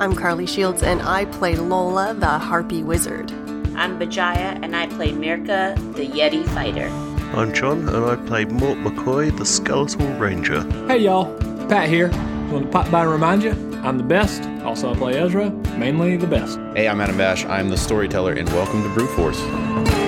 I'm Carly Shields, and I play Lola, the Harpy Wizard. I'm Bajaya, and I play Mirka, the Yeti Fighter. I'm John, and I play Mort McCoy, the Skeletal Ranger. Hey y'all, Pat here. Want to pop by and remind you, I'm the best. Also, I play Ezra, mainly the best. Hey, I'm Adam Bash. I'm the storyteller, and welcome to Brute Force.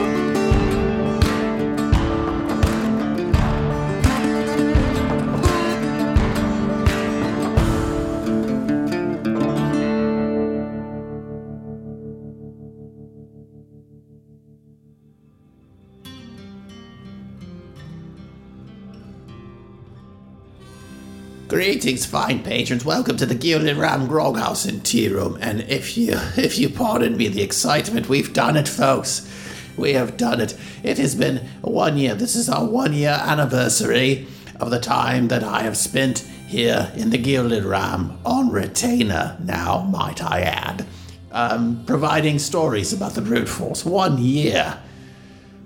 Greetings, fine patrons. Welcome to the Gilded Ram Groghouse in Tea Room. And if you if you pardon me the excitement, we've done it, folks. We have done it. It has been one year. This is our one year anniversary of the time that I have spent here in the Gilded Ram on retainer. Now, might I add, um, providing stories about the brute force. One year.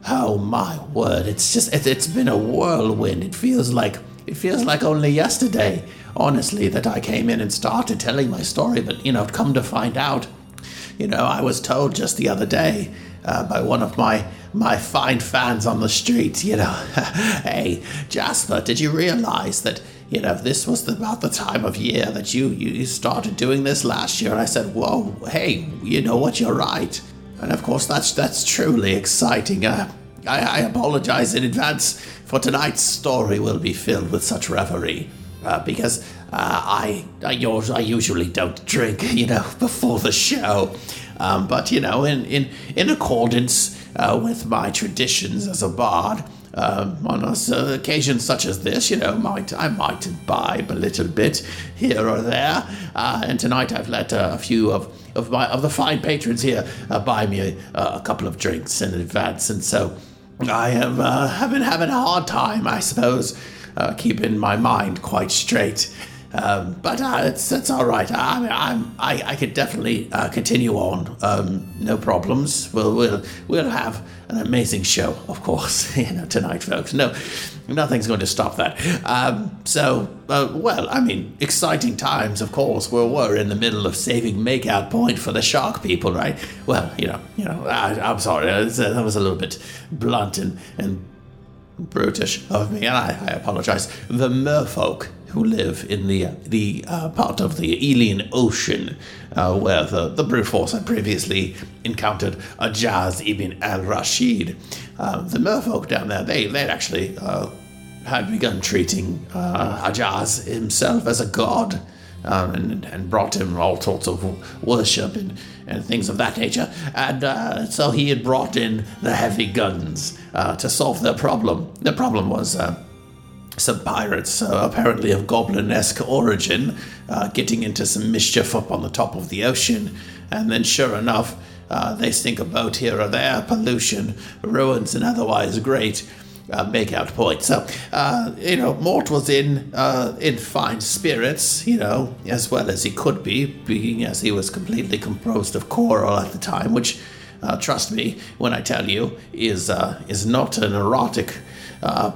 Oh my word! It's just it, it's been a whirlwind. It feels like it feels like only yesterday, honestly, that I came in and started telling my story. But you know, come to find out, you know, I was told just the other day uh, by one of my my fine fans on the street. You know, hey Jasper, did you realize that? You know, this was the, about the time of year that you, you started doing this last year. And I said, Whoa, hey, you know what? You're right. And of course, that's that's truly exciting. Uh, I, I apologize in advance for tonight's story will be filled with such reverie. Uh, because uh, I, I, I usually don't drink, you know, before the show. Um, but, you know, in, in, in accordance uh, with my traditions as a bard, um, on uh, occasions such as this, you know, might I might imbibe a little bit here or there. Uh, and tonight I've let a few of, of my of the fine patrons here uh, buy me a, a couple of drinks in advance, and so I have, uh, have been having a hard time, I suppose, uh, keeping my mind quite straight. Um, but uh, it's, it's all right. I mean, I'm, I, I could definitely uh, continue on. Um, no problems. We'll, we'll, we'll have an amazing show, of course, you know, tonight, folks. No, nothing's going to stop that. Um, so, uh, well, I mean, exciting times, of course. We're, we're in the middle of saving Makeout Point for the shark people, right? Well, you know, you know. I, am sorry, that was a little bit blunt and, and brutish of me, and I, I apologize. The merfolk who live in the the uh, part of the Elian Ocean uh, where the, the brute force had previously encountered Ajaz ibn al Rashid. Uh, the merfolk down there, they they actually uh, had begun treating uh, Ajaz himself as a god. Um, and, and, brought him all sorts of worship and, and things of that nature. And uh, so he had brought in the heavy guns uh, to solve their problem. The problem was uh, some pirates, uh, apparently of goblin esque origin, uh, getting into some mischief up on the top of the ocean. And then, sure enough, uh, they sink a boat here or there, pollution, ruins, and otherwise great. Uh, makeout point. So, uh, you know, Mort was in uh, in fine spirits, you know, as well as he could be, being as he was completely composed of coral at the time, which, trust me when I tell you, is is not an erotic uh,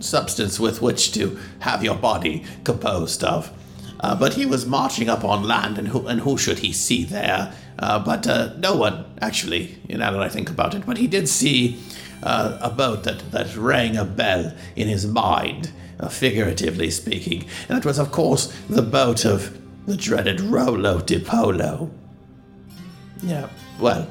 substance with which to have your body composed of. Uh, but he was marching up on land, and who, and who should he see there? Uh, but uh, no one, actually, you know, now that I think about it. But he did see uh, a boat that, that rang a bell in his mind, uh, figuratively speaking. And that was, of course, the boat of the dreaded Rolo di Polo. Yeah, well,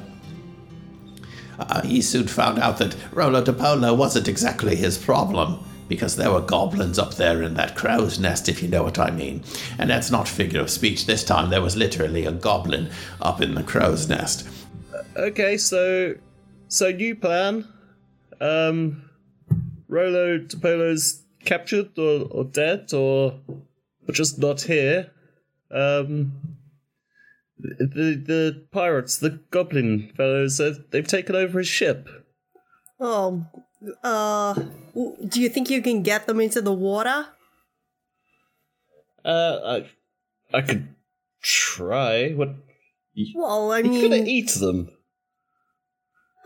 uh, he soon found out that Rolo di Polo wasn't exactly his problem because there were goblins up there in that crow's nest, if you know what I mean. And that's not figure of speech. This time there was literally a goblin up in the crow's nest. Okay, so so new plan. Um, Rolo Topolo's captured or, or dead or, or just not here. Um, the the pirates, the goblin fellows, they've taken over his ship. Oh, uh, do you think you can get them into the water? Uh, I, I could try. What? Well, I you mean, gonna eat them?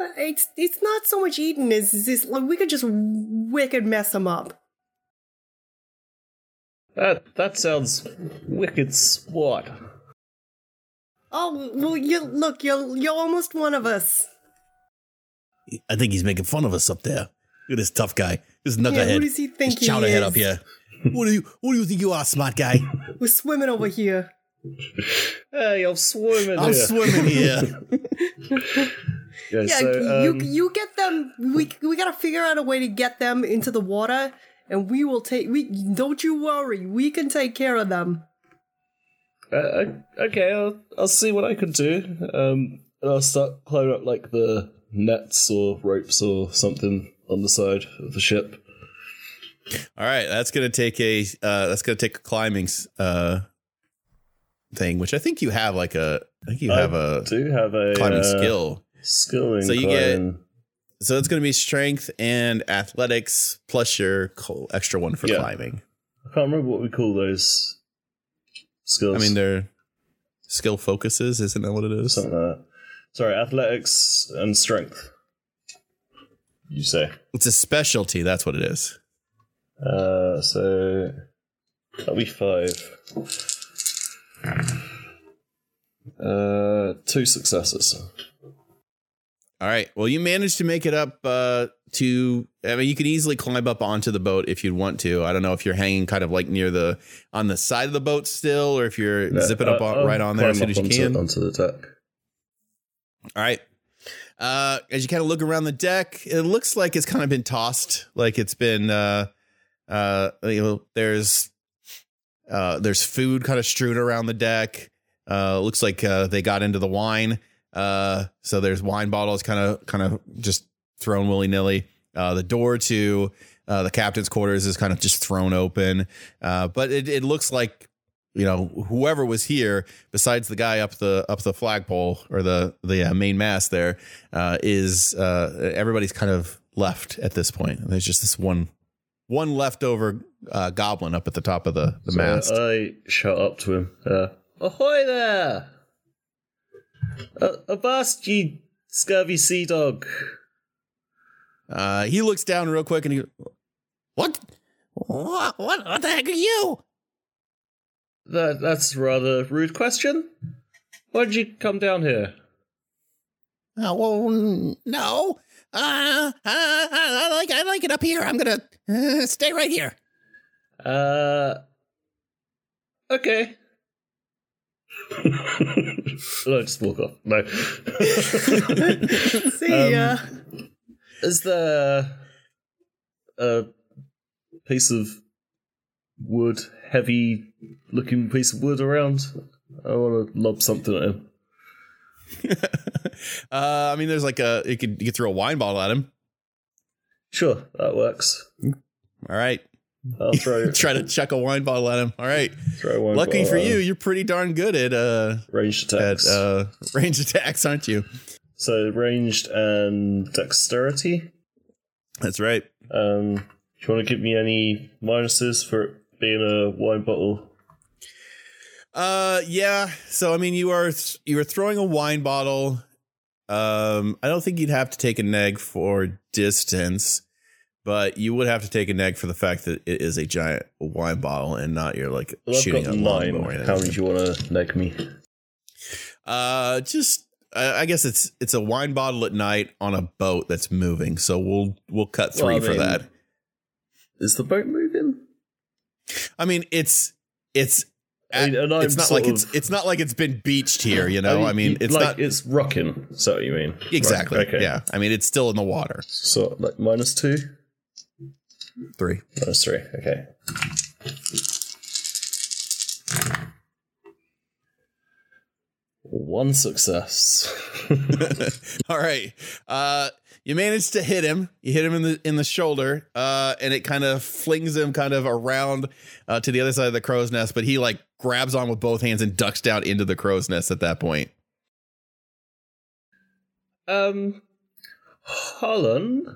Uh, it's it's not so much eating as this. Like we could just wicked mess them up. That that sounds wicked swat. Oh, well, you look, you're you're almost one of us. I think he's making fun of us up there. Look at this tough guy. This Yeah, knucklehead. who does he think this he chowderhead is? up here. what do you What do you think you are, smart guy? We're swimming over here. Hey, I'm swimming I'm here. swimming here. yeah, Yeah, so, you um, you get them. We we gotta figure out a way to get them into the water, and we will take. We don't you worry. We can take care of them. Uh, okay, I'll, I'll see what I can do. Um, and I'll start climbing up like the nets or ropes or something on the side of the ship. All right, that's gonna take a uh, that's gonna take a climbing uh, thing, which I think you have like a I think you I have a do have a climbing uh, skill. Skill So you get- So it's gonna be strength and athletics plus your extra one for Yeah. climbing. I can't remember what we call those skills. I mean, they're skill focuses, isn't that what it is? something like that. Sorry, athletics and strength. You say. It's a specialty. That's what it is. Uh, so that'll be five. Uh, two successes. All right. Well, you managed to make it up uh, to. I mean, you could easily climb up onto the boat if you'd want to. I don't know if you're hanging kind of like near the on the side of the boat still, or if you're Yeah, zipping up on, right on there as soon as you onto, can. onto the deck. All right. Uh, as you kind of look around the deck, it looks like it's kind of been tossed. Like it's been, uh, uh, you know, there's, uh, there's food kind of strewn around the deck. Uh, looks like uh, they got into the wine. Uh, so there's wine bottles kind of, kind of just thrown willy nilly. Uh, the door to uh, the captain's quarters is kind of just thrown open. Uh, but it, it looks like you know whoever was here besides the guy up the up the flagpole or the the uh, main mast there uh, is uh, everybody's kind of left at this point. There's just this one one leftover uh, goblin up at the top of the the So mast. I shout up to him. Uh, Ahoy there! Avast, you scurvy sea dog. Uh, he looks down real quick and he what? What? What? What the heck are you? That, that's a rather rude question. Why did you come down here? Oh, well, n- no. Uh, uh, I like I like it up here. I'm gonna uh, stay right here. Uh. Okay. no, just walk off. No. See ya. Is there a piece of wood, heavy looking piece of wood around? I want to lob something at him. uh, I mean, there's like a you could you could throw a wine bottle at him. Sure, that works. All right, I'll throw try to chuck a wine bottle at him. All right. Lucky for you, you're pretty darn good at uh ranged at uh range attacks, aren't you? so ranged and dexterity. That's right. Um, do you want to give me any minuses for it being a wine bottle? Uh, yeah. So I mean, you are you are throwing a wine bottle. Um, I don't think you'd have to take a neg for distance, but you would have to take a neg for the fact that it is a giant wine bottle and not you're like Well, I've shooting got a or How do you want to neg me? Uh, just I I guess it's it's a wine bottle at night on a boat that's moving. So we'll we'll cut Well, three for mean- that. Is the boat moving? I mean, it's it's. I mean, it's not like it's it's not like it's been beached here, you know. I mean, you- it's like not it's rocking. So you mean? exactly. Right, okay. Yeah, I mean, it's still in the water. So like minus two, Three. minus three. Okay. One success. All right. Uh you managed to hit him. You hit him in the in the shoulder, uh, and it kind of flings him kind of around uh, to the other side of the crow's nest. But he like grabs on with both hands and ducks down into the crow's nest at that point. um, Holland. Do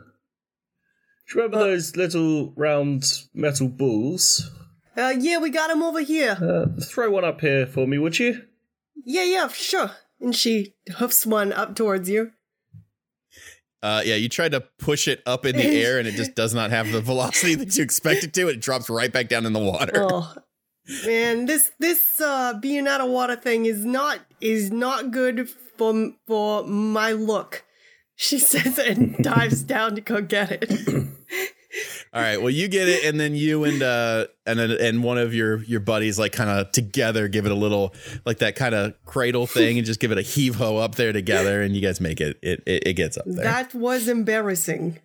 you remember those little round metal balls? Uh, yeah, we got him over here. Uh, throw one up here for me, would you? Yeah, yeah, sure. And she hoofs one up towards you. Uh, yeah, you try to push it up in the air, and it just does not have the velocity that you expect it to. It drops right back down in the water. Oh, Man, this this uh being out of water thing is not is not good for for my look. She says and dives down to go get it. All right. Well, you get it, and then you and uh and then- and one of your your buddies like kind of together give it a little like that kind of cradle thing, and just give it a heave ho up there together, and you guys make it. It it, it gets up there. That was embarrassing.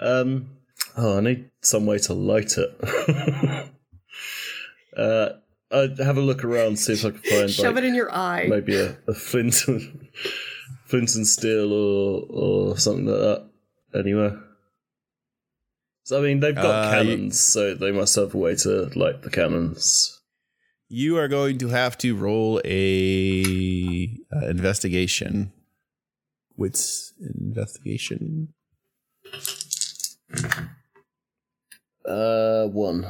Um, oh, I need some way to light it. uh, I'd have a look around, see if I can find Shove like, it in your eye. maybe a, a flint, flint and steel or or something like that. Anywhere. So I mean, they've got Uh, cannons, so they must have a way to light the cannons. you are going to have to roll a uh, investigation. Wits investigation. Uh, one.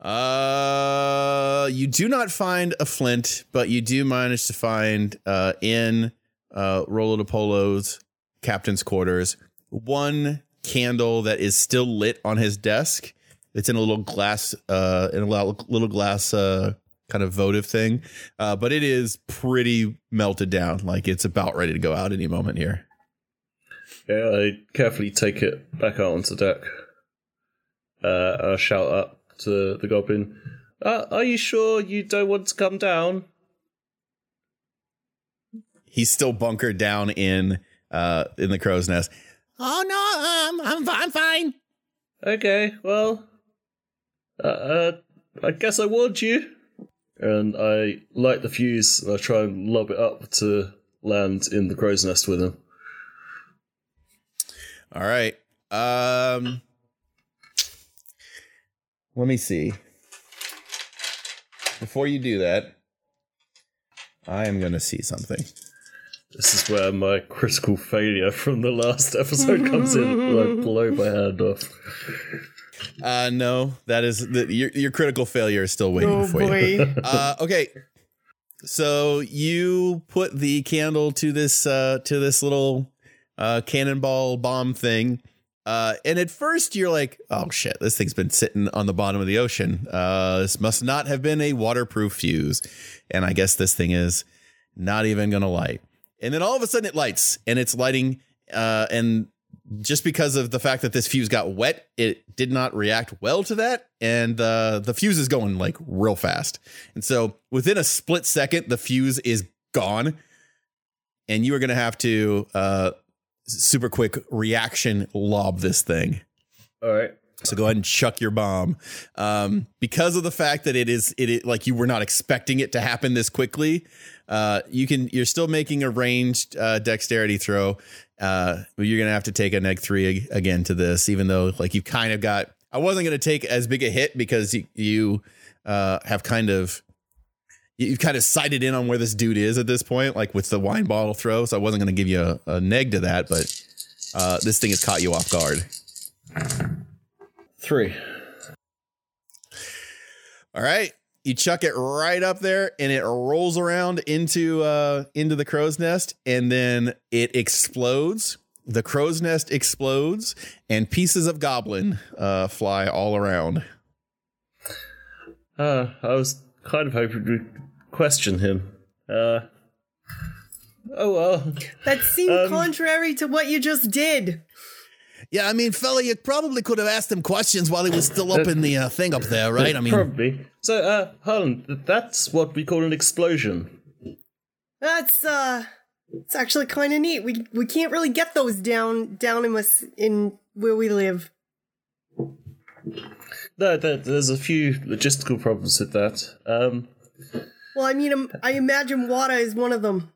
Uh, you do not find a flint, but you do manage to find uh, in uh, Rolo de Polo's captain's quarters one candle that is still lit on his desk. It's in a little glass, uh, in a little glass, uh, kind of votive thing, uh, but it is pretty melted down. Like it's about ready to go out any moment here. Yeah, I carefully take it back out onto deck. Uh, I shout up to the goblin. Uh, are you sure you don't want to come down? He's still bunkered down in uh, in the crow's nest. Oh no, um, I'm I'm fine. Okay, well, uh, uh, I guess I warned you. And I light the fuse and I try and lob it up to land in the crow's nest with him. All right. Um Let me see. Before you do that, I am going to see something. This is where my critical failure from the last episode comes in. I blow my hand off. Uh no, that is the, your your critical failure is still waiting Oh for you. Uh okay. So you put the candle to this uh to this little uh cannonball bomb thing. Uh, and at first you're like, oh shit, this thing's been sitting on the bottom of the ocean. Uh, this must not have been a waterproof fuse. And I guess this thing is not even going to light. And then all of a sudden it lights and it's lighting. Uh, and just because of the fact that this fuse got wet, it did not react well to that. And uh, the fuse is going like real fast. And so within a split second, the fuse is gone. And you are going to have to uh, super quick reaction lob this thing. All right. So go ahead and chuck your bomb. Um, because of the fact that it is it like you were not expecting it to happen this quickly. Uh, you can you're still making a ranged uh, dexterity throw. Uh, but you're gonna have to take a neg three ag- again to this, even though like you kind of got. I wasn't gonna take as big a hit because you you uh, have kind of you've kind of sighted in on where this dude is at this point, like with the wine bottle throw. So I wasn't going to give you a, a neg to that, but uh, this thing has caught you off guard. Three. All right, you chuck it right up there, and it rolls around into uh, into the crow's nest, and then it explodes. The crow's nest explodes, and pieces of goblin uh, fly all around. Uh, I was kind of hoping to question him. Uh, oh well. That seemed Um, contrary to what you just did. Yeah, I mean, fella, you probably could have asked him questions while he was still up in the uh, thing up there, right? I mean, probably. So, uh, Harlan, that's what we call an explosion. That's uh it's actually kind of neat. We we can't really get those down down in us in where we live. No, there, there's a few logistical problems with that. Um, Well, I mean, um, I imagine water is one of them.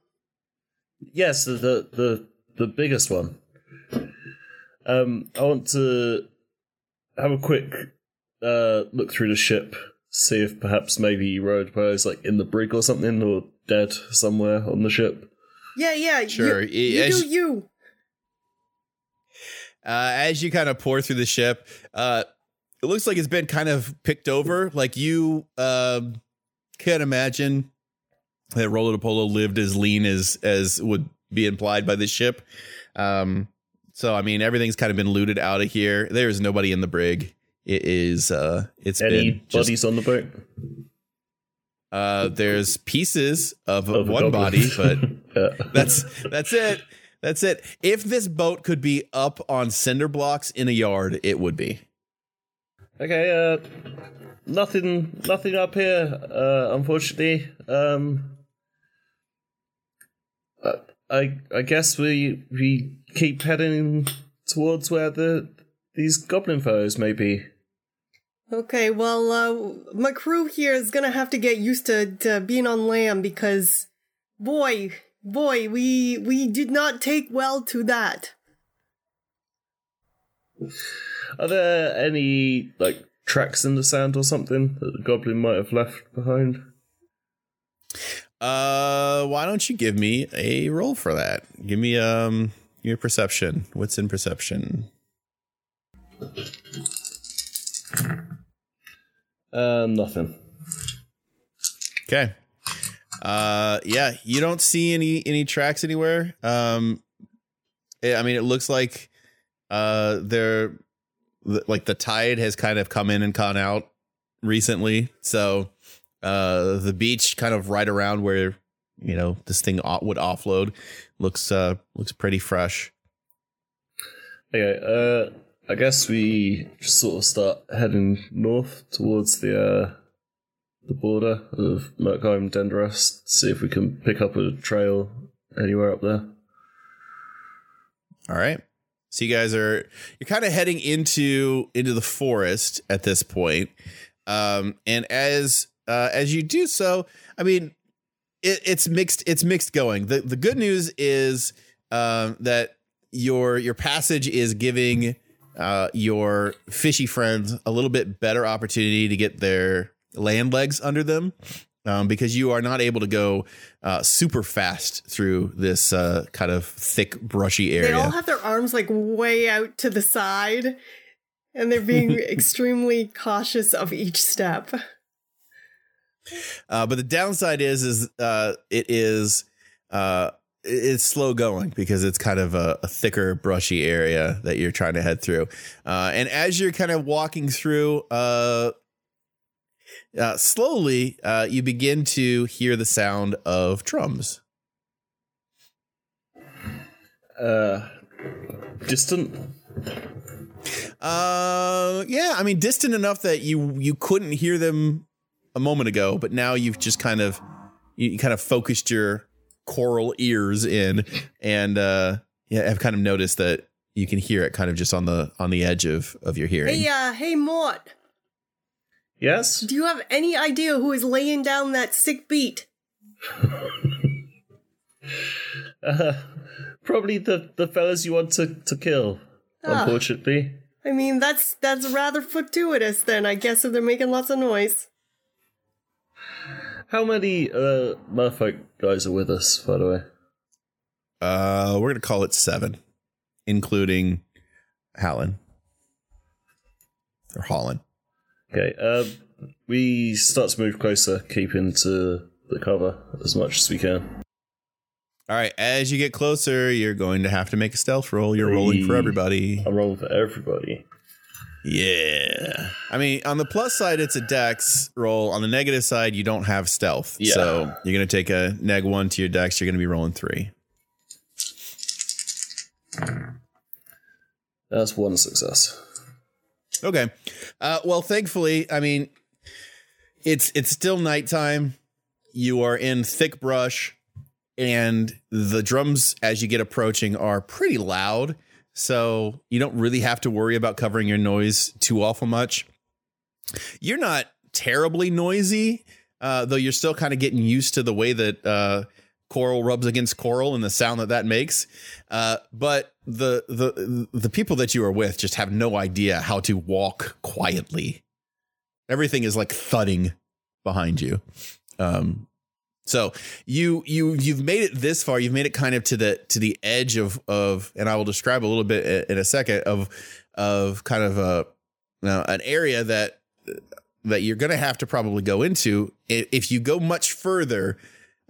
yes, the the the, the biggest one. Um, I want to have a quick uh, look through the ship, see if perhaps maybe Road is like in the brig or something, or dead somewhere on the ship. Yeah, yeah. Sure, You, y- as- do you. Uh, as you kind of pore through the ship, uh, it looks like it's been kind of picked over. Like you um, can't imagine that Rolo de Polo lived as lean as as would be implied by this ship. Um, so I mean, everything's kind of been looted out of here. There is nobody in the brig. It is uh it's Any been just, bodies on the boat? uh there's pieces of, Of one body, but Yeah. that's that's it. That's it. If this boat could be up on cinder blocks in a yard, it would be. Okay, uh, nothing, nothing up here. Uh, unfortunately, um, I, I guess we we keep heading towards where the these goblin foes may be. Okay, well, uh, my crew here is gonna have to get used to, to being on land because, boy, boy, we we did not take well to that. Are there any like tracks in the sand or something that the goblin might have left behind? Uh, why don't you give me a roll for that? Give me um your perception. What's in perception? Uh, nothing. Okay. Uh, yeah, you don't see any any tracks anywhere. Um, eh, I mean, it looks like uh they're like the tide has kind of come in and gone out recently. So, uh, the beach kind of right around where you know this thing would offload looks uh looks pretty fresh. Okay, uh, I guess we just sort of start heading north towards the uh, the border of Merkheim Denderast, see if we can pick up a trail anywhere up there. All right. So you guys are you're kind of heading into into the forest at this point. Um and as uh as you do so, I mean it, it's mixed it's mixed going. The the good news is um that your your passage is giving uh your fishy friends a little bit better opportunity to get their land legs under them. Um, because you are not able to go uh, super fast through this uh, kind of thick, brushy area. They all have their arms like way out to the side, and they're being extremely cautious of each step. Uh, but the downside is, is uh, it is uh, it's slow going because it's kind of a, a thicker, brushy area that you're trying to head through. Uh, and as you're kind of walking through, uh, uh, slowly, uh, you begin to hear the sound of drums. Uh, distant. Uh, yeah, I mean, distant enough that you you couldn't hear them a moment ago, but now you've just kind of you, you kind of focused your coral ears in, and uh, yeah, I've kind of noticed that you can hear it kind of just on the on the edge of of your hearing. Hey, uh, hey, Mort, Yes. do you have any idea who is laying down that sick beat? Uh, probably the the fellas you want to to kill. Ah. Unfortunately. I mean, that's that's rather fortuitous. Then I guess if they're making lots of noise. How many uh merfolk guys are with us, by the way? Uh, we're gonna call it seven, including Hallen or Holland. Okay. Um, we start to move closer, keeping to the cover as much as we can. All right, as you get closer, you're going to have to make a stealth roll. You're rolling for everybody. I'm rolling for everybody. Yeah. I mean, on the plus side, it's a dex roll. On the negative side, you don't have stealth. Yeah. So you're going to take a neg one to your dex. You're going to be rolling three. That's one success. Okay. Uh, well, thankfully, I mean, it's it's still nighttime. You are in thick brush, and the drums, as you get approaching, are pretty loud. So you don't really have to worry about covering your noise too awful much. You're not terribly noisy, uh, though you're still kind of getting used to the way that uh, coral rubs against coral and the sound that that makes. Uh, but the the the people that you are with just have no idea how to walk quietly. Everything is like thudding behind you. Um, so you you you've made it this far. You've made it kind of to the to the edge of of, and I will describe a little bit in a second of of kind of a now an area that that you're going to have to probably go into if you go much further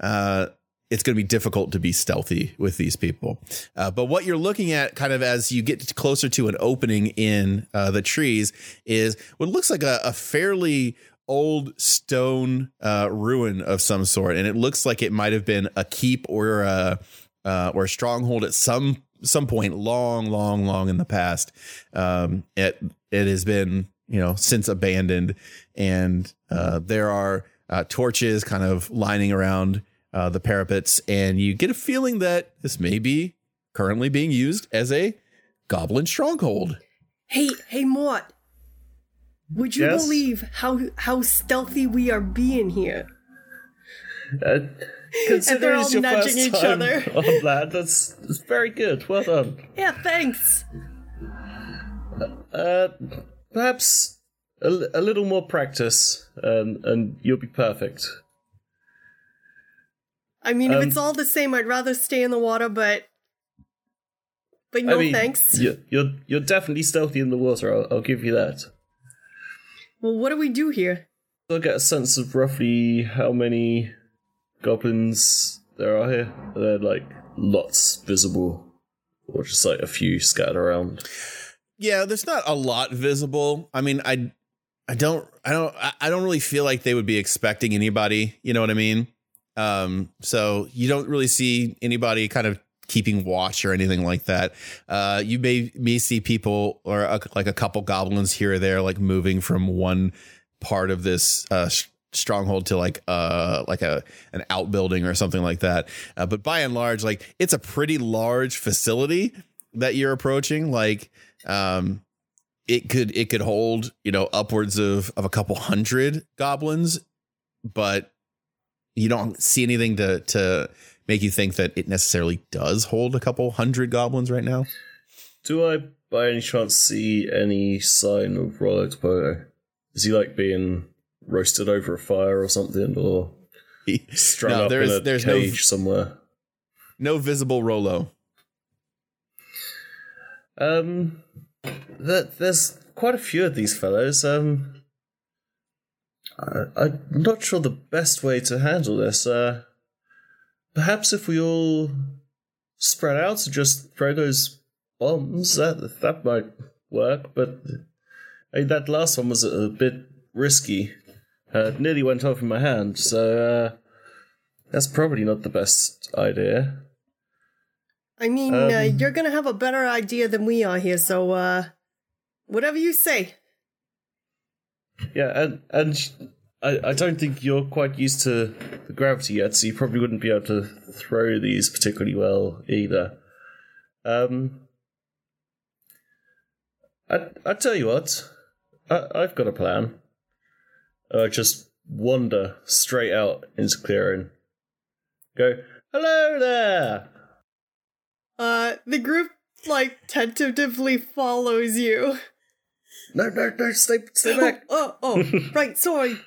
uh it's going to be difficult to be stealthy with these people. Uh, but what you're looking at, kind of as you get closer to an opening in uh, the trees, is what looks like a, a fairly old stone uh, ruin of some sort, and it looks like it might have been a keep or a uh, or a stronghold at some some point long, long, long in the past. Um, it it has been you know since abandoned, and uh, there are uh, torches kind of lining around uh, the parapets, and you get a feeling that this may be currently being used as a goblin stronghold. Hey, hey, Mort. Would you Yes? believe how how stealthy we are being here? Uh, considering all your nudging first each time other. on that, that's, that's very good. Well done. Yeah, thanks. Uh, perhaps a, a little more practice, and and you'll be perfect. I mean, if Um, it's all the same, I'd rather stay in the water, but but no I mean, thanks. You're, you're you're definitely stealthy in the water. I'll, I'll give you that. Well, what do we do here? I'll get a sense of roughly how many goblins there are here. Are there like lots visible, or just like a few scattered around? Yeah, there's not a lot visible. I mean, I I don't I don't I- I don't really feel like they would be expecting anybody, you know what I mean? Um so you don't really see anybody kind of keeping watch or anything like that. Uh you may may see people or a, like a couple goblins here or there like moving from one part of this uh stronghold to like uh like a an outbuilding or something like that. Uh, but by and large like it's a pretty large facility that you're approaching like um it could it could hold you know upwards of of a couple hundred goblins but you don't see anything to to make you think that it necessarily does hold a couple hundred goblins right now Do I, by any chance, see any sign of Rollo Topoto? Is he like being roasted over a fire or something, or strung No, up there's- in a there's no- cage somewhere? no visible rolo Um, that there's quite a few of these fellows. Um, I, I'm not sure the best way to handle this. Uh, perhaps if we all spread out and just throw those bombs, that that might work. But I mean, that last one was a, bit risky. Uh, it nearly went off in my hand, so uh, that's probably not the best idea. I mean, uh, Um, you're gonna have a better idea than we are here, so uh, whatever you say. Yeah, and and I, I don't think you're quite used to the gravity yet, so you probably wouldn't be able to throw these particularly well either. Um, I I tell you what, I I've got a plan. I just wander straight out into clearing. Go, hello there. Uh, the group like tentatively follows you. No, no, no, stay, stay back. Oh, oh, oh, right. Sorry.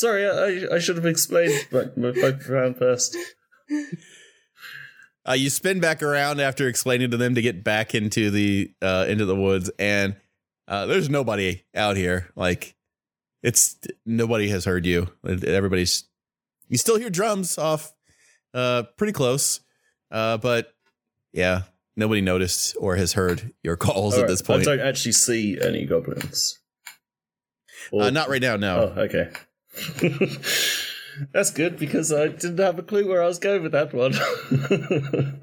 Sorry, I, I- should have explained my, my background first. uh you spin back around after explaining to them to get back into the uh into the woods and uh there's nobody out here like it's nobody has heard you everybody's you still hear drums off uh pretty close uh but yeah nobody noticed or has heard your calls at Alright, this point I don't actually see any goblins. Or- uh, not right now no Oh, okay. That's good because I didn't have a clue where I was going with that one.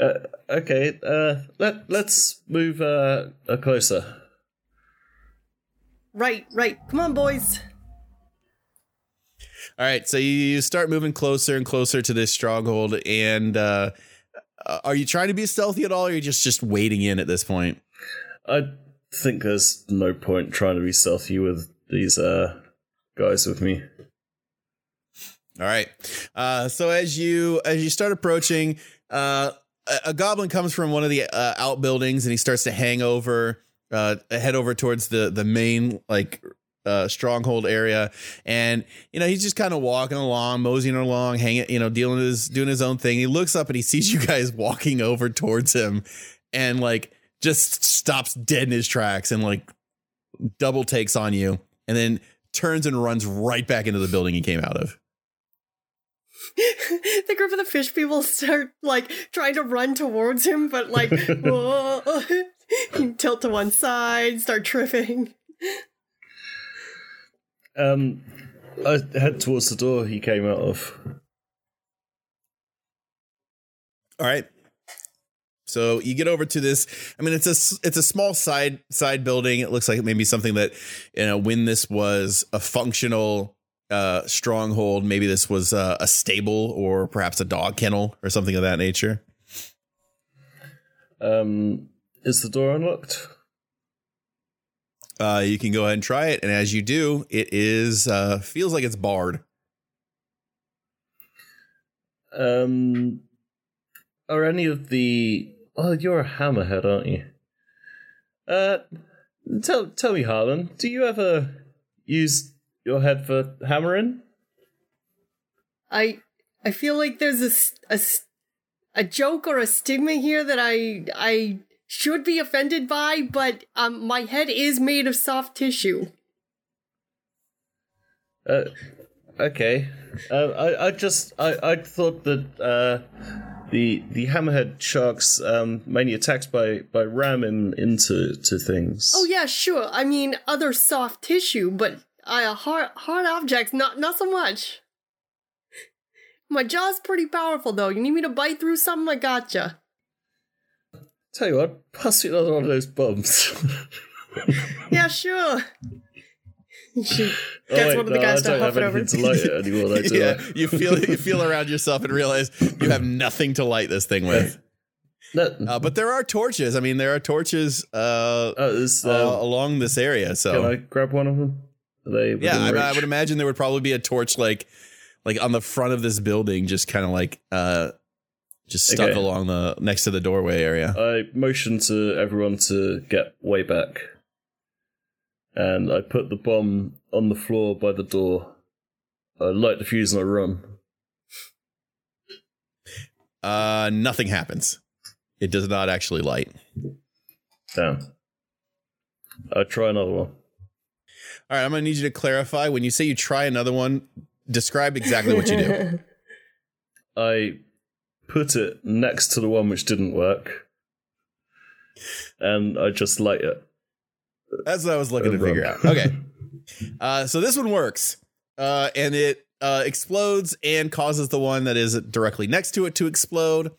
uh, okay, uh, let let's move uh, uh, closer. Right, right. Come on, boys. All right, so you start moving closer and closer to this stronghold, and uh, uh, are you trying to be stealthy at all, or are you just just wading in at this point? I think there's no point trying to be stealthy with these uh, guys with me. All right, uh, so as you as you start approaching, uh, a, a goblin comes from one of the uh, outbuildings, and he starts to hang over, uh, head over towards the the main like uh, stronghold area, and you know he's just kind of walking along, moseying along, hanging, you know, dealing his doing his own thing. He looks up and he sees you guys walking over towards him, and like just stops dead in his tracks and like double takes on you, and then turns and runs right back into the building he came out of. the group of the fish people start like trying to run towards him, but like whoa, tilt to one side, start tripping. Um, I head towards the door he came out of. All right. So you get over to this. I mean, it's a it's a small side side building. It looks like maybe something that you know when this was a functional uh, stronghold. Maybe this was uh, a stable or perhaps a dog kennel or something of that nature. Um, is the door unlocked? Uh, you can go ahead and try it, and as you do, it is uh, feels like it's barred. Um, are any of the? Oh, you're a hammerhead, aren't you? Uh, tell tell me, Harlan, do you ever use your head for hammering? I I feel like there's a, a, a joke or a stigma here that I I should be offended by, but um my head is made of soft tissue. Uh, okay. Uh, I I just I I thought that uh the the hammerhead sharks um mainly attacked by by ramming into to things. Oh yeah, sure. I mean other soft tissue, but uh, hard hard objects not not so much. My jaw's pretty powerful though. You need me to bite through something? I gotcha. Tell you what, pass me another one of those bombs. Yeah, sure. she Oh, gets wait, one of the no, guys to don't huff have it over. anything to light it anymore. I yeah, I? you feel you feel around yourself and realize you have nothing to light this thing with. No, Uh, but there are torches. I mean, there are torches uh, oh, this, uh, uh, along this area. So can I grab one of them? They yeah, I, I would imagine there would probably be a torch like like on the front of this building, just kind of like uh, just stuck Okay. along the next to the doorway area. I motion to everyone to get way back. And I put the bomb on the floor by the door. I light the fuse and I run. Uh, nothing happens. It does not actually light. Damn. I try another one. All right, I'm gonna need you to clarify when you say you try another one. Describe exactly what you do. I put it next to the one which didn't work. And I just light it. That's what I was looking to figure out. Okay. Uh, so this one works, uh, and it uh, explodes and causes the one that is directly next to it to explode.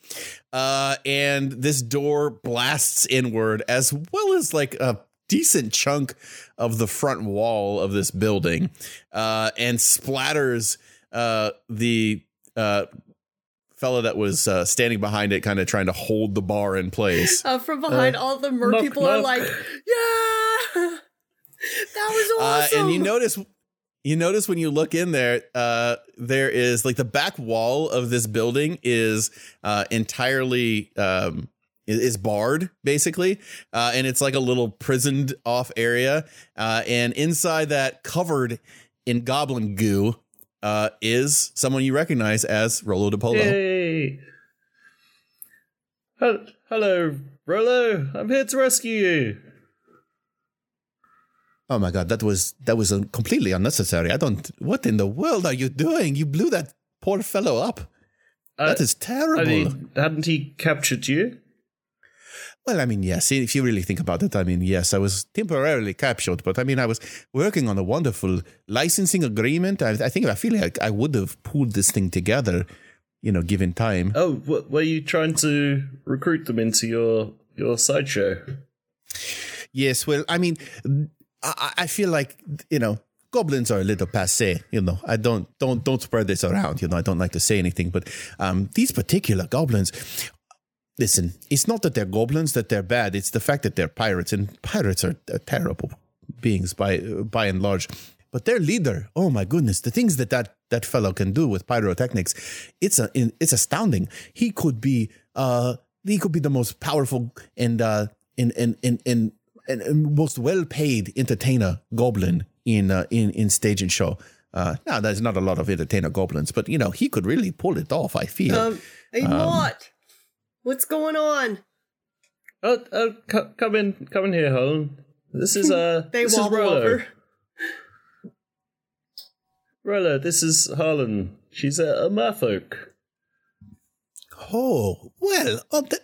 Uh, and this door blasts inward, as well as like a decent chunk of the front wall of this building, uh, and splatters uh, the uh, fellow that was uh, standing behind it, kind of trying to hold the bar in place. Uh, from behind, all the mer knock, people are like, "Yeah, that was Uh, awesome." and you notice you notice when you look in there uh there is like the back wall of this building is uh entirely um is barred basically uh and it's like a little prisoned off area uh and inside that covered in goblin goo uh is someone you recognize as Rolo de Polo. Yay! Hello, Rolo. I'm here to rescue you. Oh my god, that was that was completely unnecessary. I don't what in the world are you doing? You blew that poor fellow up. Uh, that is terrible. I mean, hadn't he captured you? Well, I mean, yes, if you really think about it, I mean, yes, I was temporarily captured, but I mean, I was working on a wonderful licensing agreement. I, I think I feel like I would have pulled this thing together, you know, given time. Oh, were you trying to recruit them into your your sideshow? Yes, well, I mean, I, I feel like you know, goblins are a little passe. You know, I don't don't don't spread this around. You know, I don't like to say anything, but um, these particular goblins. Listen, it's not that they're goblins that they're bad. It's the fact that they're pirates, and pirates are, are terrible beings by by and large. But their leader, oh my goodness, the things that that, that fellow can do with pyrotechnics, it's a it's astounding. He could be uh he could be the most powerful and uh in in in in and, and most well paid entertainer goblin in uh, in in stage and show. Uh, now there's not a lot of entertainer goblins, but you know he could really pull it off. I feel. um, hey, what? What's going on? Oh, oh, co- come in, come in here, Helen. This is uh, They this is wobble Rolo. over. Rolo, this is Harlan. She's a, a merfolk. Oh well, oh, th-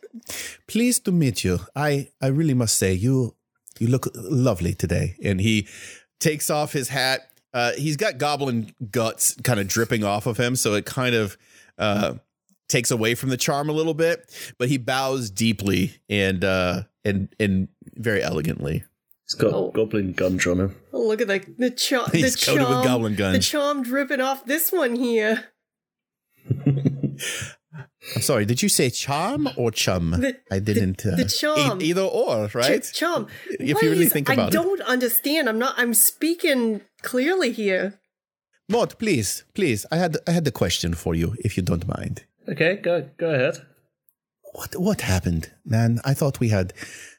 pleased to meet you. I I really must say you you look lovely today. And he takes off his hat. Uh, he's got goblin guts kind of dripping off of him, so it kind of uh, takes away from the charm a little bit. But he bows deeply and uh, and and very elegantly. He's got Oh. goblin guns on him. Oh, look at the the, cha- the He's coated with charm. goblin The charm dripping off this one here. I'm sorry, did you say charm or chum? The- I didn't. the uh, charm. e- either or, right? Ch- charm. If you really Please, think I about it. don't understand. I'm not. I'm speaking clearly here. Maud, please, please. I had I had the question for you, if you don't mind. Okay, go go ahead. What what happened, man? I thought we had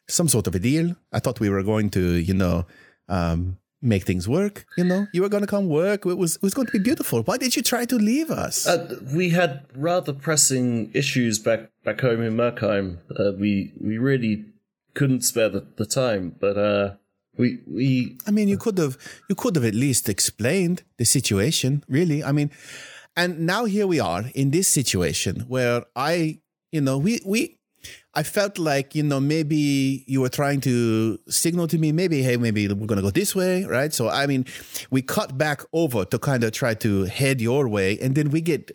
some sort of a deal. I thought we were going to, you know, um, make things work. You know, you were going to come work. It was it was going to be beautiful. Why did you try to leave us? Uh, we had rather pressing issues back back home in Merkheim. Uh, we we really couldn't spare the, the time, but uh, we we I mean, you could have you could have at least explained the situation, really. I mean, and now here we are in this situation where I, you know, we we I felt like, you know, maybe you were trying to signal to me, maybe, hey, maybe we're gonna go this way, right? So I mean, we cut back over to kind of try to head your way, and then we get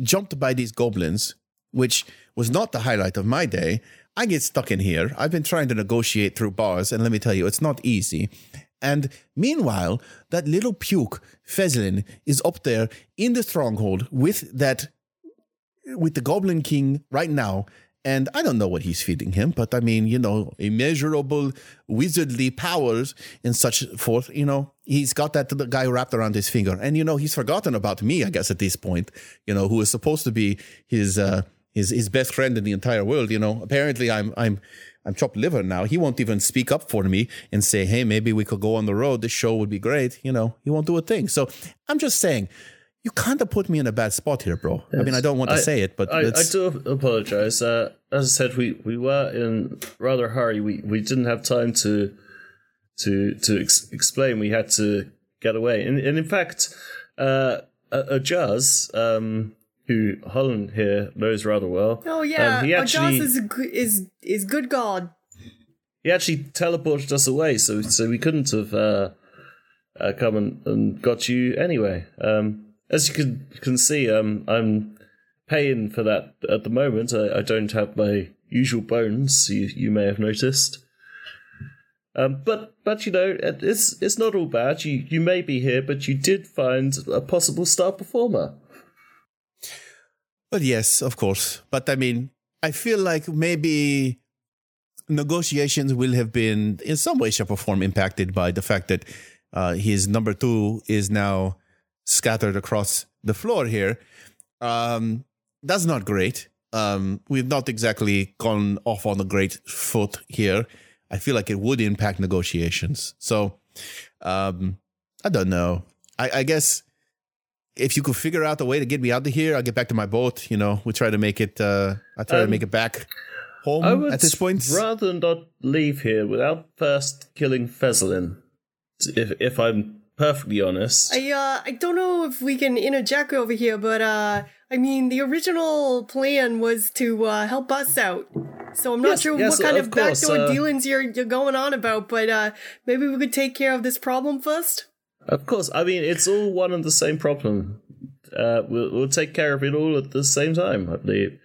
jumped by these goblins, which was not the highlight of my day. I get stuck in here. I've been trying to negotiate through bars, and let me tell you, it's not easy. And meanwhile, that little puke, Fezlin, is up there in the stronghold with that with the Goblin King right now. And I don't know what he's feeding him, but I mean, you know, immeasurable wizardly powers and such forth. You know, he's got that guy wrapped around his finger, and you know, he's forgotten about me. I guess at this point, you know, who is supposed to be his uh, his his best friend in the entire world. You know, apparently, I'm I'm I'm chopped liver now. He won't even speak up for me and say, "Hey, maybe we could go on the road. This show would be great." You know, he won't do a thing. So I'm just saying. You kind of put me in a bad spot here, bro. I mean, I don't want to I- say it, but I, I do apologize. Uh, as I said, we, we were in rather a hurry. We we didn't have time to to to ex- explain. We had to get away. And, and in fact, uh, a, a Jazz, um, who Holland here knows rather well. Oh yeah, um, he actually Ojas is is is good God. he actually teleported us away, so so we couldn't have uh, uh, come and, and got you anyway. Um, as you can can see, um, I'm paying for that at the moment. I, I don't have my usual bones. You you may have noticed. Um, but but you know it's it's not all bad. You you may be here, but you did find a possible star performer. But yes, of course. But I mean, I feel like maybe negotiations will have been in some way, shape, or form impacted by the fact that uh, his number two is now scattered across the floor here. Um, that's not great. Um, we've not exactly gone off on a great foot here. I feel like it would impact negotiations. So, um, I don't know. I, I guess if you could figure out a way to get me out of here, I'll get back to my boat. You know, we try to make it. Uh, I try to Um, make it back home I would at this point. rather not leave here without first killing Fezlin. If if I'm perfectly honest. I uh I don't know if we can interject over here, but uh I mean the original plan was to uh help us out. So I'm not Yes, sure yes, what kind of of, course, backdoor uh, dealings you're you're going on about, but uh maybe we could take care of this problem first. Of course, I mean it's all one and the same problem. Uh, we'll we'll take care of it all at the same time, I believe.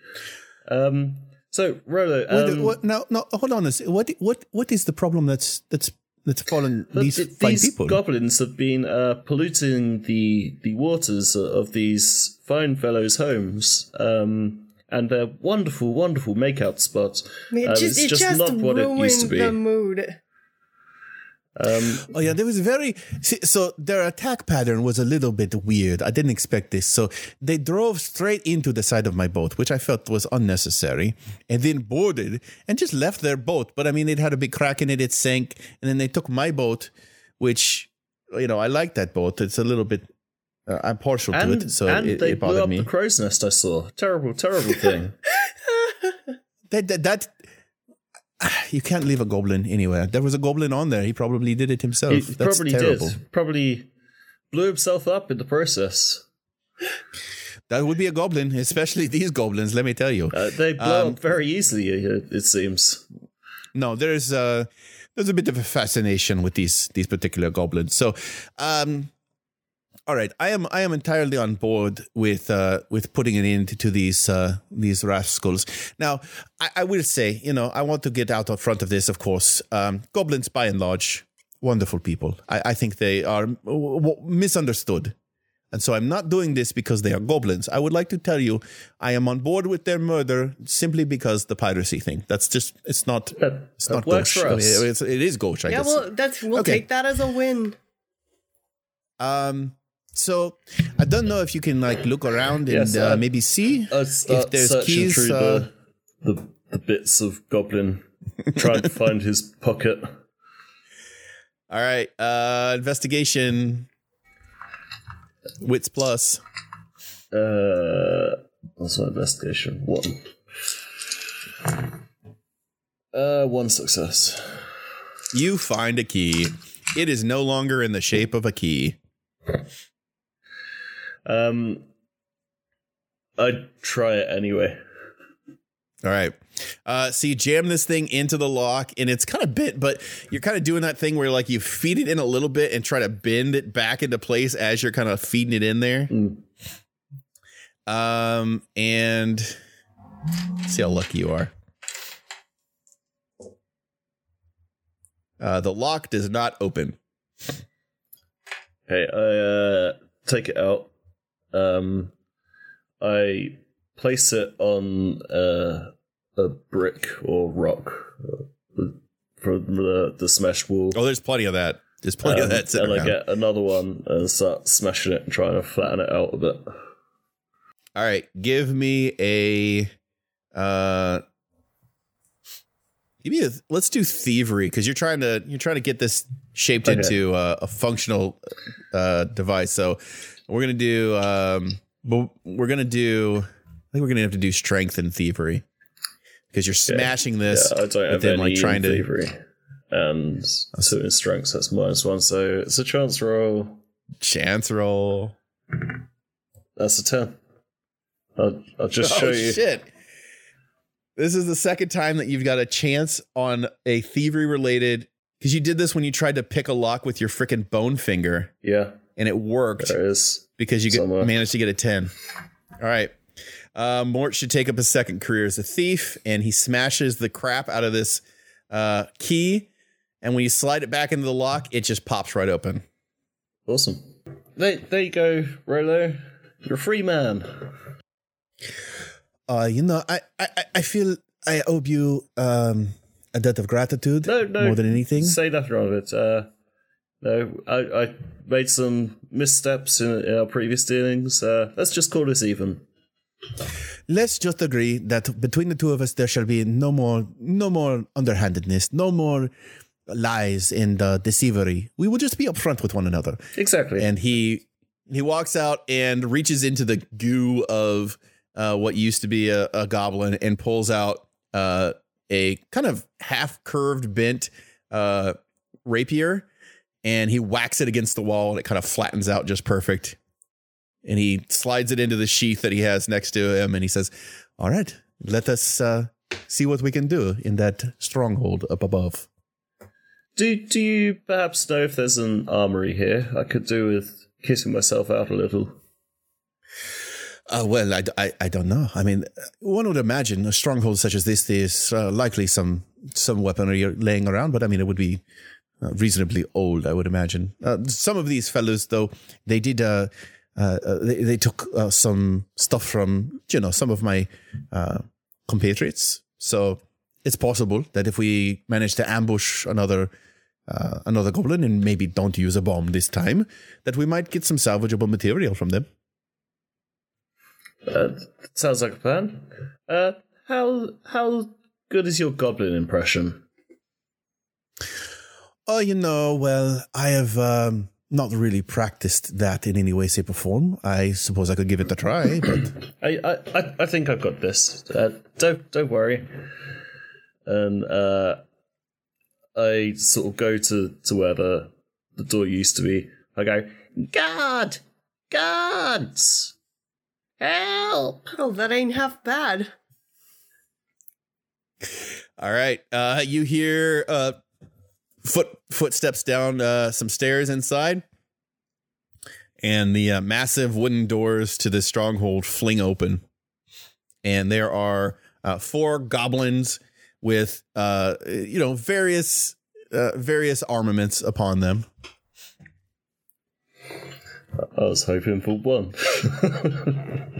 Um, so Rolo, Wait, um, what, no, no, hold on a second. What, what, what is the problem that's that's that's fallen these th- fine these people? goblins have been uh, polluting the the waters of these fine fellows' homes. Um, and they're wonderful, wonderful makeout spots. I mean, it just, it's it just just not what it used to be. the mood. Um, Oh yeah, there was very see, so their attack pattern was a little bit weird. I didn't expect this. So they drove straight into the side of my boat, which I felt was unnecessary, and then boarded and just left their boat. But I mean, it had a big crack in it; it sank, and then they took my boat, which you know I like that boat. It's a little bit. Uh, I'm partial to and it, so and it, they it blew up me. the crow's nest. I saw terrible, terrible thing. That, that that you can't leave a goblin anywhere. There was a goblin on there. He probably did it himself. He That's probably terrible. did. Probably blew himself up in the process. that would be a goblin, especially these goblins. Let me tell you. Uh, they blow Um, up very easily. It, it seems. No, there's uh there's a bit of a fascination with these these particular goblins. So, um, all right, I am I am entirely on board with uh with putting an end to these uh these rascals. Now, I, I will say, you know, I want to get out in front of this. Of course, um, goblins by and large, wonderful people. I, I think they are w- w- misunderstood. And so I'm not doing this because they are goblins. I would like to tell you, I am on board with their murder simply because the piracy thing. That's just, it's not, That, it's not works gauche. for I mean, it's, it is gauche, I yeah, guess. well, that's we'll Okay. take that as a win. um, so I don't know if you can like look around and Yes, uh, uh, maybe see if there's searching keys. through Uh, the, the the bits of goblin, trying to find his pocket. all right, uh, investigation. Wits plus. Uh, what's my investigation? One. Uh, one success. You find a key. It is no longer in the shape of a key. Um, I'd try it anyway. All right. Uh, so you jam this thing into the lock, and it's kind of bent, but you're kind of doing that thing where like you feed it in a little bit and try to bend it back into place as you're kind of feeding it in there. Mm. Um, and see how lucky you are. Uh, the lock does not open. Okay, I uh, take it out. Um, I place it on uh, a brick or rock uh, from the the smashed wall. Oh, there's plenty of that. There's plenty of Um, that sitting and I get another one and start smashing it and trying to flatten it out a bit. All right, give me a uh give me a let's do thievery because you're trying to you're trying to get this shaped Okay. into uh, a functional uh device. So we're gonna do um but we're gonna do I think we're gonna have to do strength and thievery because you're smashing this yeah, I don't but have then any like trying to thievery. And two in strength, that's minus one. So it's a chance roll. chance roll. That's a 10. I'll, I'll just oh show you. shit. This is the second time that you've got a chance on a thievery related because you did this when you tried to pick a lock with your freaking bone finger Yeah, and it worked because you get, managed to get a 10. All right. Uh, Mort should take up his second career as a thief and he smashes the crap out of this uh, key. And when you slide it back into the lock, it just pops right open. Awesome. There, there you go, Rolo. You're a free man. Uh, you know, I, I, I feel I owe you um, a debt of gratitude No, no. more than anything. Say nothing wrong with it. Uh, no, I, I made some missteps in, in our previous dealings. Uh, let's just call this even. Let's just agree that between the two of us, there shall be no more, no more underhandedness, no more lies and uh, deceivery. We will just be upfront with one another. Exactly. And he he walks out and reaches into the goo of uh, what used to be a, a goblin and pulls out uh, a kind of half curved, bent uh, rapier, and he whacks it against the wall, and it kind of flattens out just perfect. And he slides it into the sheath that he has next to him, and he says, "All right, let us uh, see what we can do in that stronghold up above." do do you perhaps know if there's an armory here? I could do with kissing myself out a little. Uh, well, I, I, I don't know. I mean, one would imagine a stronghold such as this, there's uh, likely some some weaponry laying around, but I mean, it would be uh, reasonably old, I would imagine. Uh, some of these fellows, though, they did. Uh, uh, they, they took uh, some stuff from you know some of my uh, compatriots, so it's possible that if we manage to ambush another another goblin and maybe don't use a bomb this time, that we might get some salvageable material from them. Sounds like a plan. How how good is your goblin impression? Oh, you know, well, I have um, not really practiced that in any way, shape, or form. I suppose I could give it a try, but I I, I, I think I've got this. Uh, don't don't worry. And uh, I sort of go to to where the the door used to be. I go, guard, guards. Help! Oh, that ain't half bad. All right. Uh, you hear uh, foot footsteps down uh, some stairs inside, and the uh, massive wooden doors to the stronghold fling open, and there are uh, four goblins with uh, you know various uh, various armaments upon them. I was hoping for one.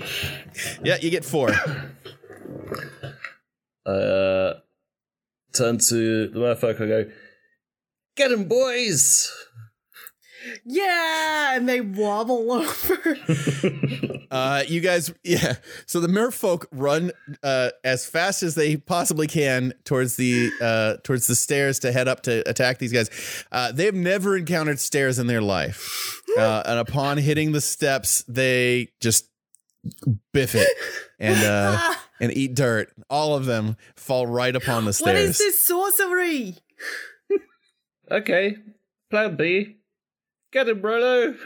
Yeah, you get four. I uh, turn to the motherfucker and go, Get him, boys! Yeah, and they wobble over. Uh, you guys, yeah. So the merfolk run uh, as fast as they possibly can towards the uh, towards the stairs to head up to attack these guys. Uh, they've never encountered stairs in their life, uh, and upon hitting the steps, they just biff it and uh, and eat dirt. All of them fall right upon the what stairs. is this sorcery? Okay, plan B. Get him, Rolo!